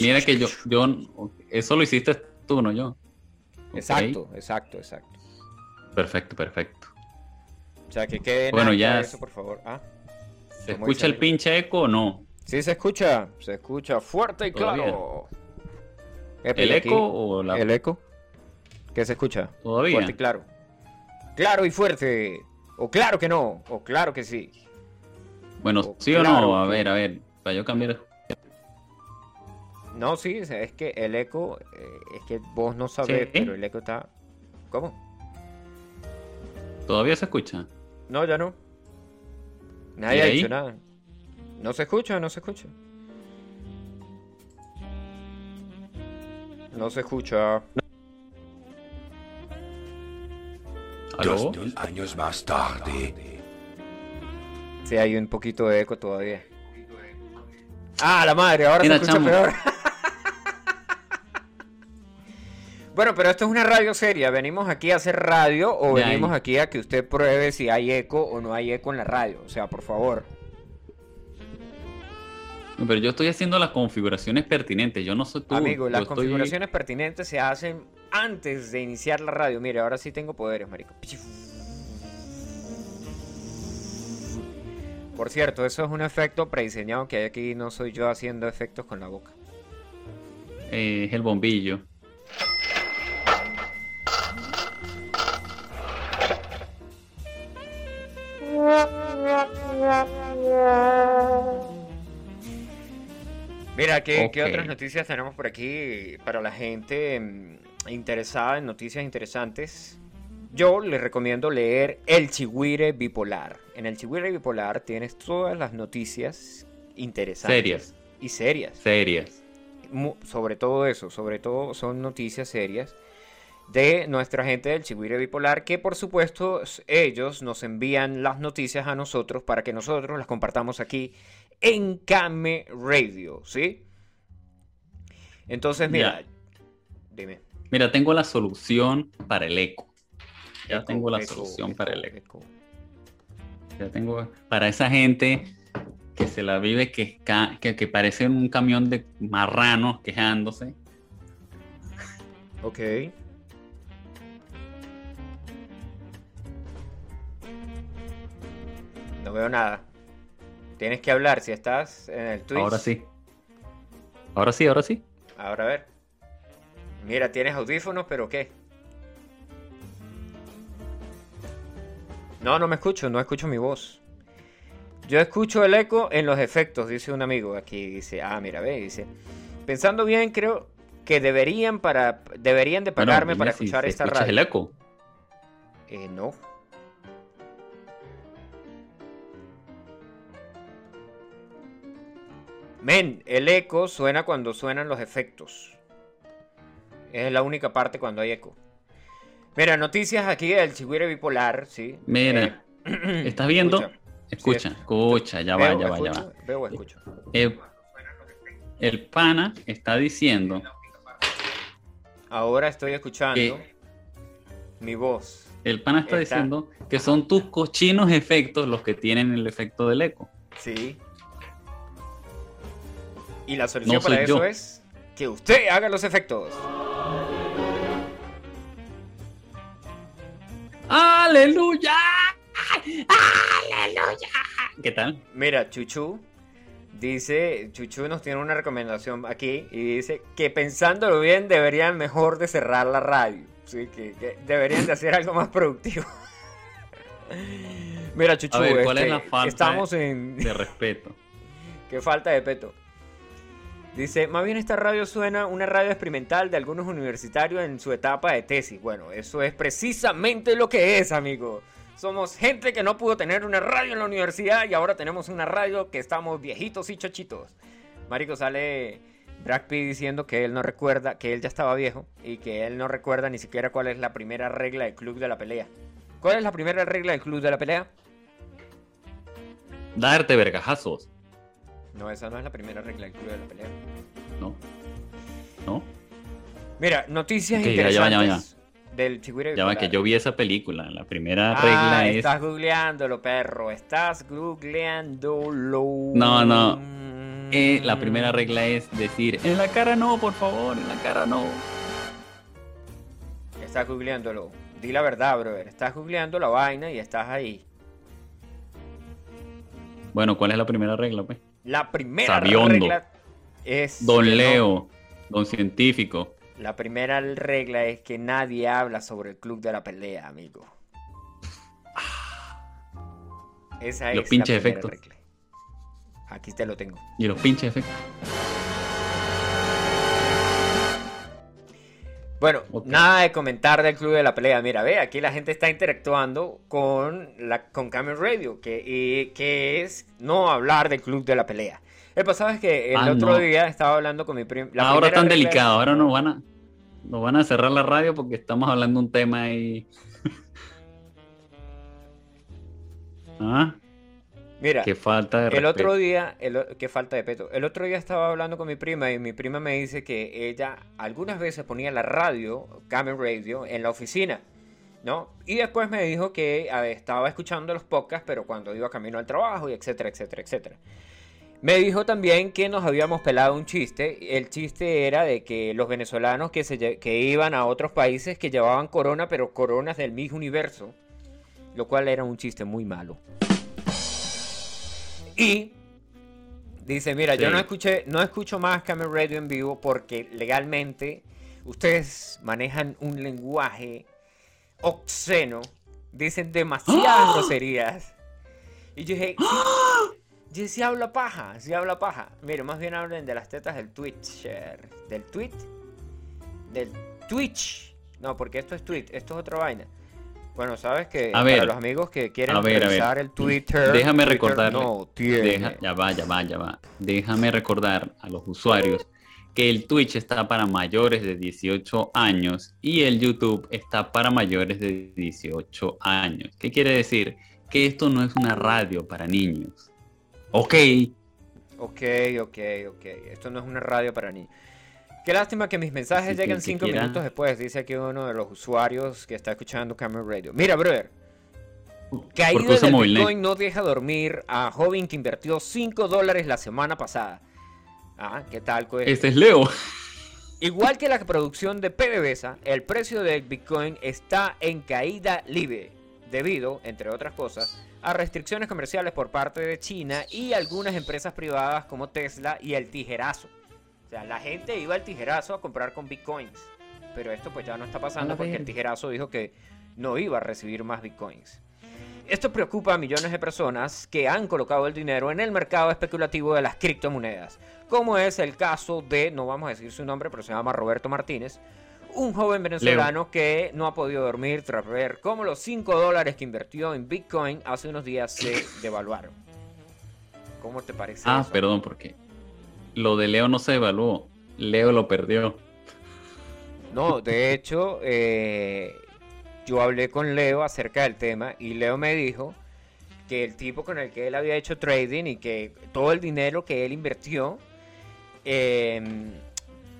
mira que yo, yo, eso lo hiciste tú, no yo. Exacto, exacto, exacto. Perfecto, perfecto. O sea, que quede Bueno, ya- eso, por favor. Ah, ¿Se escucha el pinche eco o no? sí se escucha, se escucha fuerte y Todavía. claro. Epi, ¿El aquí- eco o la...? ¿El eco? ¿Qué se escucha? Todavía. Fuerte y claro. Claro y fuerte. O claro que no. O claro que sí. Bueno, ¿sí o no? A que- ver, a ver, para yo cambiar... No, sí, es que el eco, eh, es que vos no sabés, Sí. pero el eco está... ¿Cómo? ¿Todavía se escucha? No, ya no. Nadie ¿Y ha dicho nada. No se escucha, no se escucha. No se escucha. ¿Aló? Dos mil años más tarde. Sí, hay un poquito de eco todavía. Ah, la madre, ahora Mira, se escucha chamo. peor. bueno, pero esto es una radio seria. ¿Venimos aquí a hacer radio o Ya, venimos aquí a que usted pruebe si hay eco o no hay eco en la radio? O sea, por favor. Pero yo estoy haciendo las configuraciones pertinentes, yo no soy tú. Amigo, las estoy- configuraciones pertinentes se hacen antes de iniciar la radio. Mire, ahora sí tengo poderes, marico. Por cierto, eso es un efecto prediseñado que hay aquí. No soy yo haciendo efectos con la boca. eh, es el bombillo. Mira, ¿qué, qué otras noticias tenemos por aquí para la gente mm, interesada en noticias interesantes? Yo les recomiendo leer El Chigüire Bipolar. En El Chigüire Bipolar tienes todas las noticias interesantes. Serias. Y serias. Serias. Sobre todo eso, sobre todo son noticias serias de nuestra gente del Chigüire Bipolar, que por supuesto ellos nos envían las noticias a nosotros para que nosotros las compartamos aquí en Kame Radio, ¿sí? Entonces, mira, Ya. dime. Mira, tengo la solución para el eco. Ya Eco, tengo la eco, solución eco, para el eco. Ya tengo para esa gente que se la vive que, que parece un camión de marranos quejándose. Ok. No veo nada. Tienes que hablar si estás en el Twitch. Ahora sí. Ahora sí, ahora sí. Ahora a ver. Mira, tienes audífonos, pero ¿qué? No, no me escucho, no escucho mi voz. Yo escucho el eco en los efectos, dice un amigo aquí. Dice, ah, mira, ve, dice. Pensando bien, creo que deberían para deberían de pagarme para si- escuchar esta escuchas radio. el eco. Eh, no. Men, el eco suena cuando suenan los efectos. Es la única parte cuando hay eco. Mira, noticias aquí del Chigüire Bipolar, ¿sí? Mira, Eh, ¿Estás viendo? escucha. Escucha, Sí, escucha, ya va, Veo, ya va, ya escucho, va. Veo escucho. Eh, el pana está diciendo Ahora estoy escuchando que mi voz. el pana está, Está- diciendo que son tus cochinos efectos los que tienen el efecto del eco. Sí. Y la solución No para eso yo. es que usted haga los efectos. ¡Aleluya! ¡Aleluya! ¿Qué tal? Mira, Chuchu dice, Chuchu nos tiene una recomendación aquí y dice que pensándolo bien deberían mejor de cerrar la radio. Sí, que, que deberían de hacer algo más productivo. Mira, Chuchu, A ver, ¿cuál es este, la falta estamos en... De respeto. Qué falta de peto. Dice, más bien esta radio suena una radio experimental de algunos universitarios en su etapa de tesis. Bueno, eso es precisamente lo que es, amigo. Somos gente que no pudo tener una radio en la universidad y ahora tenemos una radio que estamos viejitos y chachitos. Marico, sale Brad diciendo que él no recuerda, que él ya estaba viejo y que él no recuerda ni siquiera cuál es la primera regla del club de la pelea. ¿Cuál es la primera regla del club de la pelea? darte vergajazos. No, esa no es la primera regla del club de la pelea. ¿No? ¿No? Mira, noticias Ok, ya, ya interesantes ya va, del Chigüire Ya va, que yo vi esa película. La primera Ah, regla es. estás googleándolo, perro. Estás googleándolo. No, no. Eh, la primera regla es decir, en la cara no, por favor, en la cara no. Estás googleándolo. Di la verdad, brother. Estás googleando la vaina y estás ahí. Bueno, ¿cuál es la primera regla, pues? La primera Sabiondo. regla es. Don no- Leo, don científico. La primera regla es que nadie habla sobre el club de la pelea, amigo. Esa es Los pinches la efectos. regla. Aquí te lo tengo. Y los pinches efectos. Bueno, nada de comentar del club de la pelea. Mira, ve, aquí la gente está interactuando con la con Camel Radio, que, y- que es no hablar del club de la pelea. El pasado es que el Ah, otro no. día estaba hablando con mi primo. ahora tan regla- delicado, ahora nos van a nos van a cerrar la radio porque estamos hablando de un tema ahí. ah, Mira, qué falta de El respeto. otro día, el, qué falta de peto. El otro día estaba hablando con mi prima y mi prima me dice que ella algunas veces ponía la radio, Camel Radio, en la oficina, ¿no? Y después me dijo que estaba escuchando los podcasts, pero cuando iba camino al trabajo y etcétera, etcétera, etcétera. Me dijo también que nos habíamos pelado un chiste. El chiste era de que los venezolanos que, se, que iban a otros países que llevaban corona, pero coronas del mismo universo. Lo cual era un chiste muy malo. Y dice, mira, yo no escuché, no escucho más Camel Radio en vivo porque legalmente ustedes manejan un lenguaje obsceno, dicen demasiadas groserías. Y yo dije, yo sí hablo paja, sí hablo paja. Mire, más bien hablen de las tetas del Twitcher, del tweet, del Twitch. No, porque esto es tweet, esto es otra vaina. Bueno, sabes que A para ver. los amigos que quieren revisar el Twitter, Déjame Twitter recordarle. no. Deja- ya va, ya va, ya va. Déjame recordar a los usuarios que el Twitch está para mayores de 18 años y el YouTube está para mayores de 18 años. ¿Qué quiere decir? Que esto no es una radio para niños. Ok, Ok, ok, ok. Esto no es una radio para niños. Qué lástima que mis mensajes Así lleguen cinco quiera- minutos después, dice aquí uno de los usuarios que está escuchando Camera Radio. Mira, brother. Caída del móvil. Bitcoin no deja dormir a joven que invirtió 5 dólares la semana pasada. Ah, ¿qué tal? pues? este es Leo. Igual que la producción de PDVSA, el precio del Bitcoin está en caída libre, debido, entre otras cosas, a restricciones comerciales por parte de China y algunas empresas privadas como Tesla y el tijerazo. Sea, la gente iba al tijerazo a comprar con Bitcoins, pero esto pues ya no está pasando porque el tijerazo dijo que no iba a recibir más Bitcoins. Esto preocupa a millones de personas que han colocado el dinero en el mercado especulativo de las criptomonedas, como es el caso de, no vamos a decir su nombre, pero se llama Roberto Martínez, un joven venezolano que no ha podido dormir tras ver cómo los 5 dólares que invirtió en Bitcoin hace unos días se devaluaron. ¿Cómo te parece Ah, eso? perdón, porque lo de Leo no se evaluó. Leo lo perdió. No, de hecho, eh, yo hablé con Leo acerca del tema y Leo me dijo que el tipo con el que él había hecho trading y que todo el dinero que él invirtió, eh,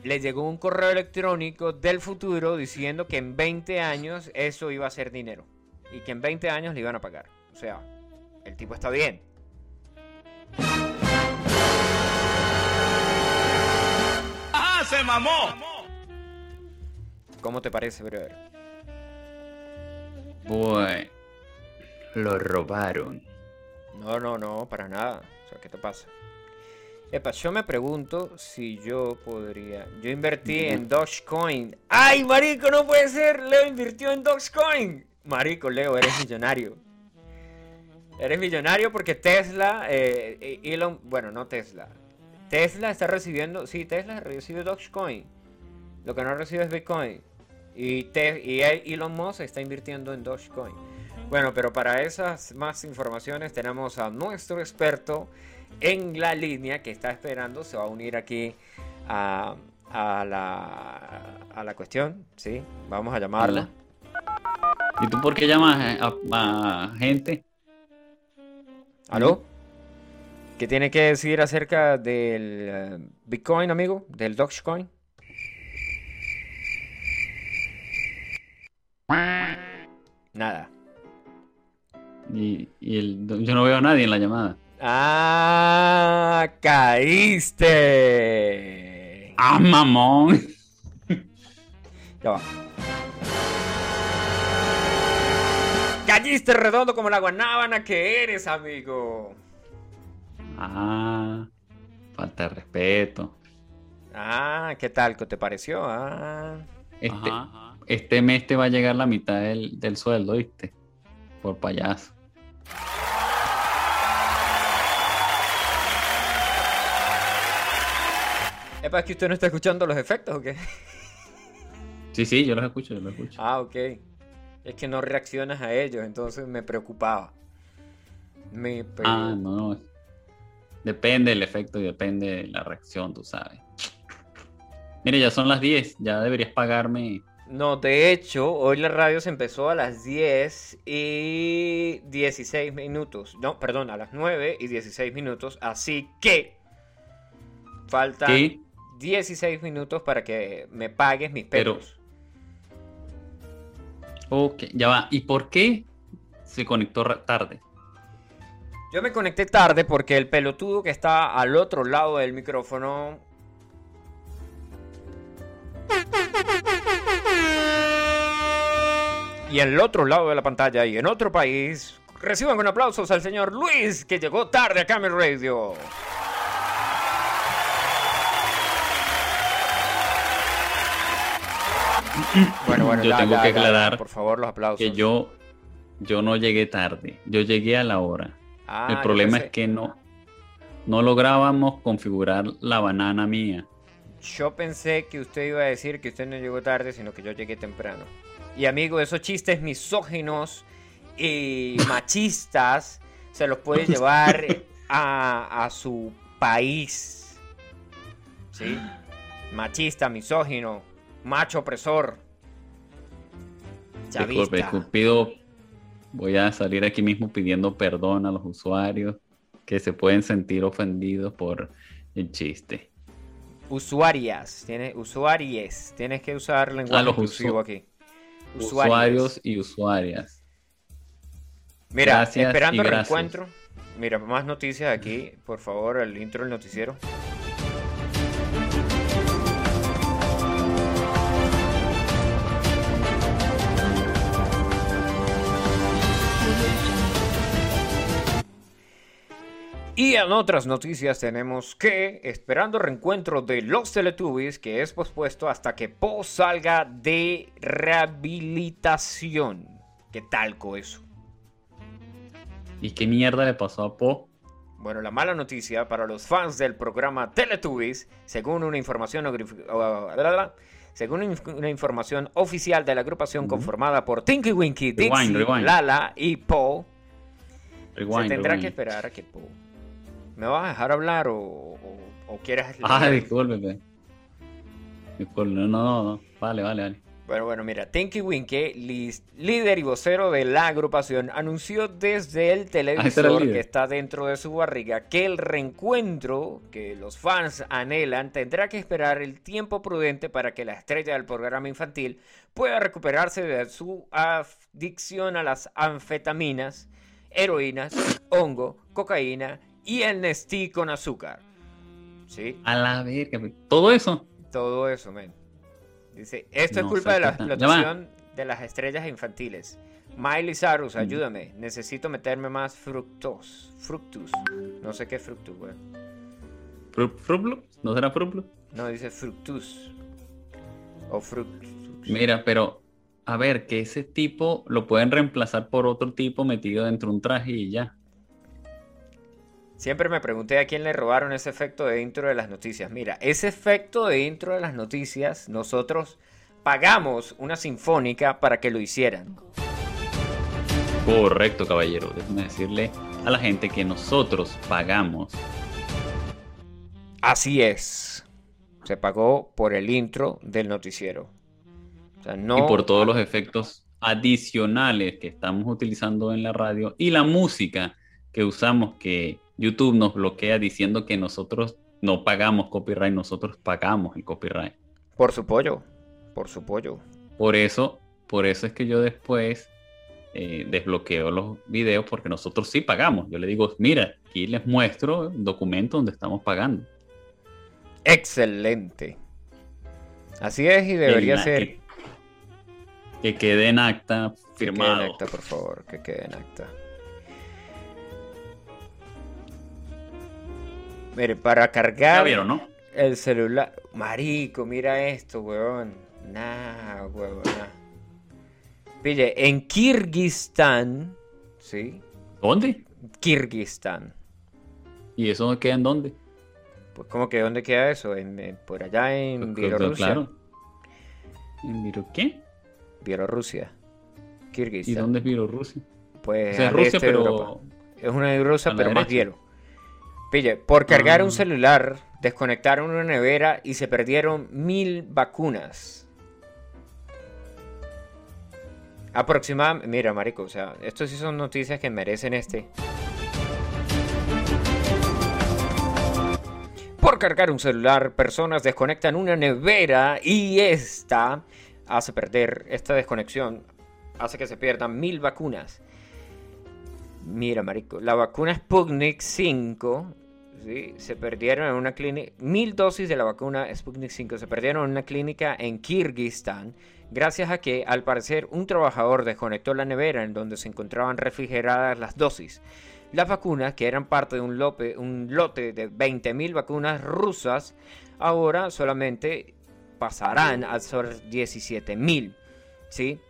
le llegó un correo electrónico del futuro diciendo que en 20 años eso iba a ser dinero y que en 20 años le iban a pagar. O sea, el tipo está bien. ¡Ah, se mamó! ¿Cómo te parece, brother? Bueno, lo robaron. No, no, no, para nada. O sea, ¿qué te pasa? Epa, yo me pregunto si yo podría. Yo invertí en Dogecoin. ¡Ay, marico, no puede ser! Leo invirtió en Dogecoin. Marico, Leo, eres millonario. Eres millonario porque Tesla, eh, eh, Elon, bueno, no Tesla. Tesla está recibiendo, sí, Tesla recibe Dogecoin. Lo que no recibe es Bitcoin. Y, Te- y Elon Musk está invirtiendo en Dogecoin. Bueno, pero para esas más informaciones tenemos a nuestro experto en la línea que está esperando. Se va a unir aquí a, a la, a la cuestión. Sí, vamos a llamarla. ¿Y tú por qué llamas a, a- a gente? ¿Aló? ¿Qué tiene que decir acerca del eh, Bitcoin, amigo? ¿Del Dogecoin? Nada. Y, y el- yo no veo a nadie en la llamada. ¡Ah! ¡Caíste! ¡Ah, mamón! Ya va. ¡Caíste redondo como la guanábana que eres, amigo! Ah, falta de respeto. Ah, ¿qué tal? ¿Qué te pareció? Ah. Este, este mes te va a llegar la mitad del, del sueldo, ¿viste? Por payaso. ¿Es que usted no está escuchando los efectos o qué? Sí, sí, yo los escucho, yo los escucho. Ah, ok. Es que no reaccionas a ellos, entonces me preocupaba. Me pre- Ah, no, no. Depende del efecto y depende de la reacción, tú sabes. Mire, ya son las 10, ya deberías pagarme. No, de hecho, hoy la radio se empezó a las 10 y 16 minutos. No, perdón, a las 9 y 16 minutos. Así que faltan ¿Qué? 16 minutos para que me pagues mis Pero- pelos. Ok, ya va. ¿Y por qué se conectó tarde? Yo me conecté tarde porque el pelotudo que está al otro lado del micrófono. Y al otro lado de la pantalla y en otro país, reciban con aplausos al señor Luis que llegó tarde a Camel Radio. Bueno, bueno, Yo la- tengo la- que la- aclarar por favor, los aplausos. Que yo, yo no llegué tarde, yo llegué a la hora. Ah, El problema es que no, no lográbamos configurar la banana mía. Yo pensé que usted iba a decir que usted no llegó tarde, sino que yo llegué temprano. Y amigo, esos chistes misóginos y machistas se los puede llevar a, a su país. ¿Sí? Machista, misógino, macho opresor. Disculpe, Chavista. pido, voy a salir aquí mismo pidiendo perdón a los usuarios que se pueden sentir ofendidos por el chiste. Usuarias, tiene, usuaries, tienes que usar lenguaje Ah, los inclusivo usu- aquí. Usuarios y usuarias. Mira, Gracias esperando el gracias. reencuentro. Mira, más noticias aquí. Por favor, el intro del noticiero. Y en otras noticias tenemos que, esperando reencuentro de los Teletubbies, que es pospuesto hasta que Po salga de rehabilitación. ¿Qué tal con eso? ¿Y qué mierda le pasó a Po? Bueno, la mala noticia para los fans del programa Teletubbies, según una información, según una información oficial de la agrupación conformada por Tinky Winky, Dixie, Rewind, rewind. Lala y Po, se tendrá que esperar a que Po. ¿Me vas a dejar hablar o, o- o quieres Ah, leer? discúlpeme. Disculpe, no, no, no. Vale, vale, vale. Bueno, bueno, mira, Tinky Winky, lis- líder y vocero de la agrupación, anunció desde el Ah, el televisor que está dentro de su barriga que el reencuentro que los fans anhelan tendrá que esperar el tiempo prudente para que la estrella del programa infantil pueda recuperarse de su adicción a las anfetaminas, heroínas, hongo, cocaína y el Nestí con azúcar. ¿Sí? A la verga. Todo eso. Todo eso, men. Dice, esto es culpa de la explotación de las estrellas infantiles. Miley Cyrus, ayúdame. Necesito meterme más fructos. Fructus. No sé qué es fructus, güey. Fru- Frublu, ¿No será Frublu? No, dice fructus. O fructus. Mira, pero a ver, que ese tipo lo pueden reemplazar por otro tipo metido dentro de un traje y ya. Siempre me pregunté a quién le robaron ese efecto de intro de las noticias. Mira, ese efecto de intro de las noticias, nosotros pagamos una sinfónica para que lo hicieran. Correcto, caballero. Déjame decirle a la gente que nosotros pagamos. Así es. Se pagó por el intro del noticiero. O sea, no. Y por todos los efectos adicionales que estamos utilizando en la radio y la música que usamos que YouTube nos bloquea diciendo que nosotros no pagamos copyright, nosotros pagamos el copyright. Por su pollo. Por su pollo. Por eso, por eso es que yo después eh, desbloqueo los videos porque nosotros sí pagamos. Yo le digo, mira, aquí les muestro un documento donde estamos pagando. Excelente. Así es y debería ser. Que, que quede en acta Que quede en firmado. acta, por favor, que quede en acta. Mire, para Ya cargar vieron, ¿no? el celular. Marico, mira esto, weón. Nah, weón, nah. Pille, en Kirguistán, ¿sí? ¿Dónde? Kirguistán. ¿Y eso queda en dónde? Pues, ¿cómo que dónde queda eso? En, en- por allá en Pues, Bielorrusia. Claro. ¿En qué? Bielorrusia. ¿Y dónde es Bielorrusia? Pues O sea, es al Rusia, este pero Europa. Es una rusa, a la pero más hielo. Pille, por cargar Ah. un celular, desconectaron una nevera y se perdieron mil vacunas. Aproximadamente. Mira, marico, o sea, estos sí son noticias que merecen este. Por cargar un celular, personas desconectan una nevera y esta hace perder, esta desconexión hace que se pierdan mil vacunas. Mira, marico, la vacuna Sputnik 5, se perdieron en una clínica, mil dosis de la vacuna Sputnik 5 se perdieron en una clínica en Kirguistán, gracias a que, al parecer, un trabajador desconectó la nevera en donde se encontraban refrigeradas las dosis. Las vacunas, que eran parte de un lote de 20.000 vacunas rusas, ahora solamente pasarán a ser 17.000, ¿sí?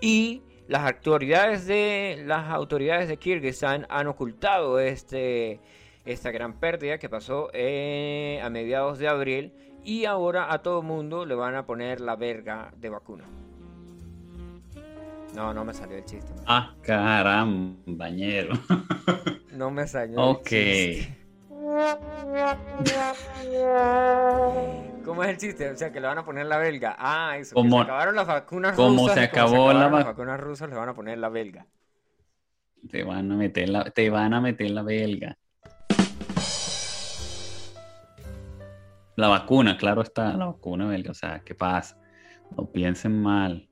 Y las autoridades de las autoridades de Kirguistán han ocultado este esta gran pérdida que pasó eh, a mediados de abril y ahora a todo mundo le van a poner la verga de vacuna. No, no me salió el chiste. man. Ah, carambañero. No me salió. Ok. El chiste. ¿Cómo es el chiste? O sea, que le van a poner la belga. Ah, eso. Como- se acabaron las vacunas como rusas. se acabó acabaron la las vac- vacunas rusas, le van a poner la belga. Te van a meter la, te van a meter la belga. La vacuna, claro está, la vacuna belga. O sea, ¿qué pasa? No piensen mal.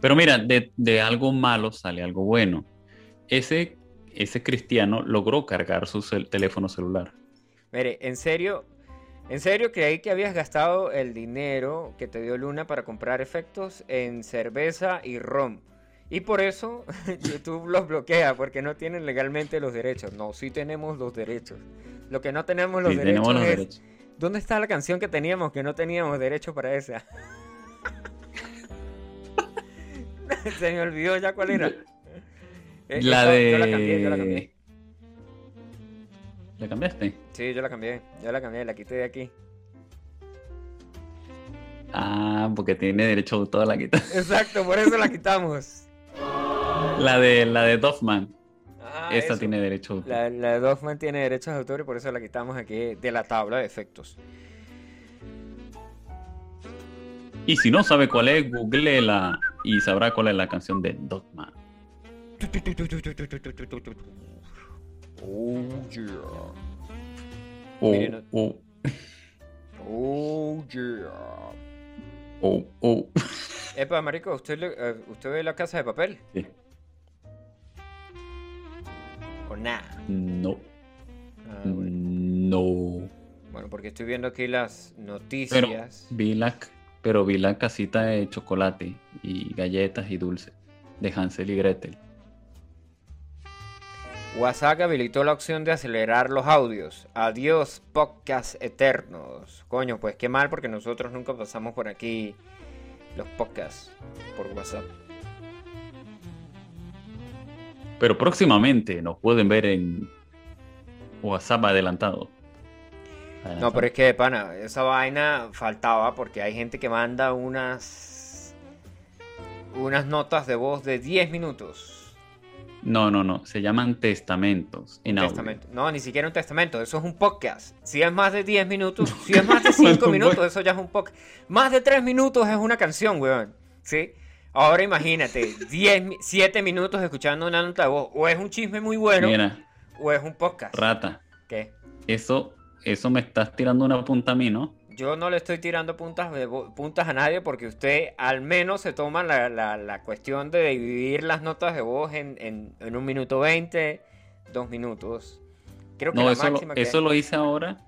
Pero mira, de, de algo malo sale algo bueno. Ese, ese cristiano logró cargar su cel- teléfono celular. Mire, en serio, en serio creí que habías gastado el dinero que te dio Luna para comprar efectos en cerveza y ron. Y por eso YouTube los bloquea, porque no tienen legalmente los derechos. No, sí tenemos los derechos. Lo que no tenemos los Sí, derechos tenemos los es... derechos. ¿Dónde está la canción que teníamos que no teníamos derecho para esa? Se me olvidó ya cuál era. Eh, La esta- Yo la de- cambié, yo la cambié. ¿La cambiaste? Sí, yo la cambié, yo la cambié, la quité de aquí. Ah, porque tiene derecho a autor la quita. Exacto, por eso la quitamos. La de la de Doffman. Ah, eso. tiene derecho a autor. La, la de Doffman tiene derechos de autor y por eso la quitamos aquí de la tabla de efectos. Y si no sabe cuál es, googleela y sabrá cuál es la canción de Doffman. Oh yeah. Oh, Miren, oh, Oh yeah. oh, oh. Epa, marico, ¿usted, le- eh, ¿usted ve la casa de papel? Sí. ¿O nada? No, Ah, bueno. no. Bueno, porque estoy viendo aquí las Pero noticias. vi la, pero vi la casita de chocolate y galletas y dulces de Hansel y Gretel. WhatsApp habilitó la opción de acelerar los audios. Adiós, podcast eternos. Coño, pues qué mal porque nosotros nunca pasamos por aquí los podcasts por WhatsApp. Pero próximamente nos pueden ver en WhatsApp adelantado. No, pero es que, pana, esa vaina faltaba porque hay gente que manda unas unas notas de voz de 10 minutos. No, no, no. Se llaman testamentos en audio. Testamento. No, ni siquiera un testamento, eso es un podcast. Si es más de 10 minutos, si es más de 5 Bueno, minutos, eso ya es un podcast. Más de 3 minutos es una canción, weón. ¿Sí? Ahora imagínate, 10, mi- 7 minutos escuchando una nota de voz. O es un chisme muy bueno, Mira, o es un podcast? Rata, ¿Qué? eso, eso me estás tirando una punta a mí, ¿no? Yo no le estoy tirando puntas, puntas a nadie porque usted al menos se toma la, la- la cuestión de dividir las notas de voz en, en- en un minuto veinte, dos minutos. Creo que No, la eso lo, máxima que- eso lo hice ahora.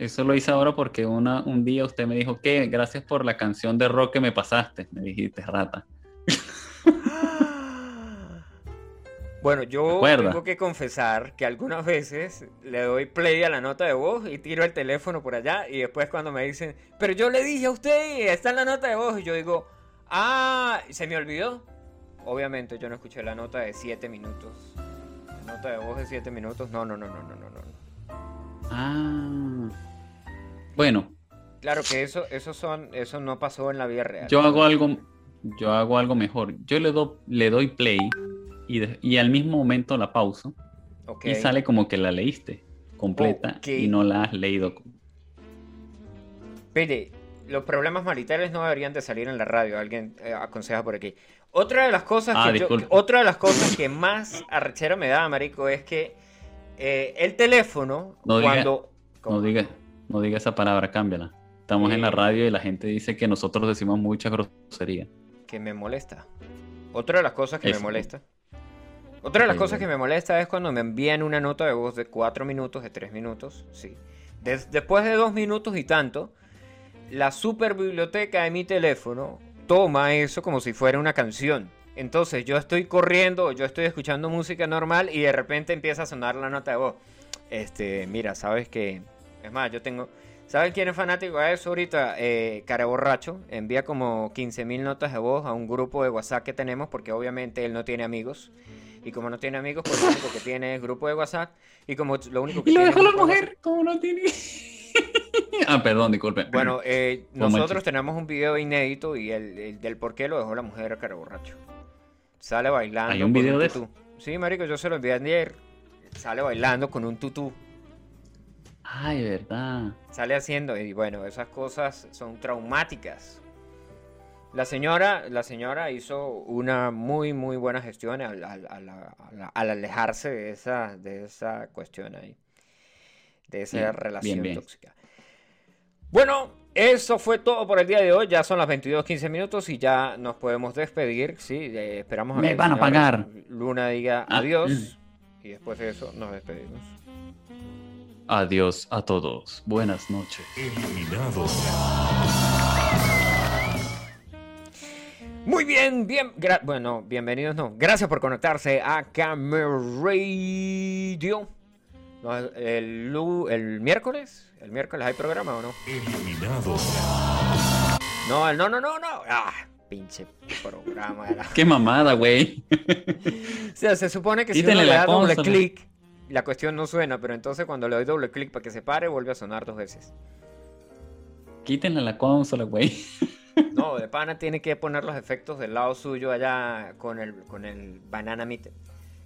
Eso lo hice ahora porque una, un día usted me dijo que gracias por la canción de rock que me pasaste. Me dijiste, rata. Bueno, yo tengo que confesar que algunas veces le doy play a la nota de voz y tiro el teléfono por allá y después cuando me dicen, pero yo le dije a usted y está en la nota de voz y yo digo, ah, se me olvidó. Obviamente yo no escuché la nota de 7 minutos. La nota de voz de 7 minutos, no, no, no, no, no, no, no. Ah. Bueno, Claro que eso, eso son, eso no pasó en la vida real. yo hago algo, yo hago algo mejor. Yo le, do- le doy play y, de- y al mismo momento la pauso y sale como que la leíste completa y no la has leído. Pide, los problemas maritales no deberían de salir en la radio, alguien eh, aconseja por aquí. Otra de las cosas Ah, que yo- otra de las cosas que más arrechera me da, marico, es que eh, el teléfono No diga- cuando No diga, no diga esa palabra, cámbiala. Estamos en la Eh. radio y la gente dice que nosotros decimos mucha grosería. que me molesta. Otra de las cosas que me molesta. Otra de las cosas que me molesta es cuando me envían una nota de voz de 4 minutos, de 3 minutos, sí. Des- después de 2 minutos y tanto, la super biblioteca de mi teléfono toma eso como si fuera una canción. Entonces yo estoy corriendo, yo estoy escuchando música normal y de repente empieza a sonar la nota de voz. Este, mira, sabes que... Es más, yo tengo... ¿Sabes quién es fanático de eso ahorita? Eh, Care Borracho. Envía como 15.000 notas de voz a un grupo de WhatsApp que tenemos porque obviamente él no tiene amigos. Y como no tiene amigos, pues lo único que tiene es grupo de WhatsApp. Y como lo único que Y lo tiene dejó la mujer, como no tiene. ah, perdón, disculpe. bueno, eh, nosotros tenemos un video inédito y el, el del por qué lo dejó la mujer a cara borracho. Sale bailando. ¿Hay un video de. Sí, marico, yo se lo envié ayer. Sale bailando con un tutú. Ay, verdad. Sale haciendo y bueno, esas cosas son traumáticas. La señora, la señora hizo una muy muy buena gestión al, al- al alejarse de esa, de esa cuestión ahí, de esa Bien, relación bien, bien. tóxica. Bueno, eso fue todo por el día de hoy. Ya son las 22:15 minutos y ya nos podemos despedir. Sí, eh, esperamos Me que el van a pagar. Luna diga Ah, adiós y después de eso nos despedimos. Adiós a todos. Buenas noches. Eliminado. Muy bien, bien, gra- bueno, bienvenidos, no, gracias por conectarse a Camera Radio. El, lu- el miércoles, el miércoles hay programa o no? Eliminado. No, el- no, no, no, no. Ah, pinche programa. era. Qué mamada, güey. O sea, se supone que si uno le la da doble clic, la cuestión no suena, pero entonces cuando le doy doble clic para que se pare, vuelve a sonar dos veces. Quítenle la consola, güey. No, de pana tiene que poner los efectos del lado suyo allá con el, con el banana meat.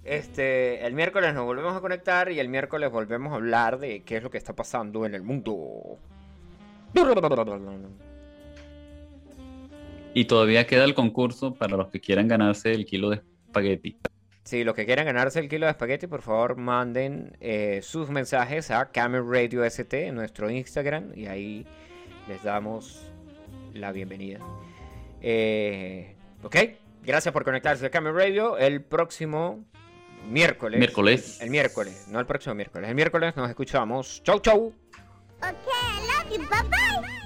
Este, el miércoles nos volvemos a conectar y el miércoles volvemos a hablar de qué es lo que está pasando en el mundo. Y todavía queda el concurso para los que quieran ganarse el kilo de espagueti. Si los que quieran ganarse el kilo de espagueti, por favor manden eh, sus mensajes a Camel Radio ST en nuestro Instagram y ahí les damos la bienvenida. Eh, ok, gracias por conectarse a Camel Radio. El próximo miércoles. Miércoles. El miércoles, no el próximo miércoles. El miércoles nos escuchamos. Chau, chau. Okay, I love you. Bye bye.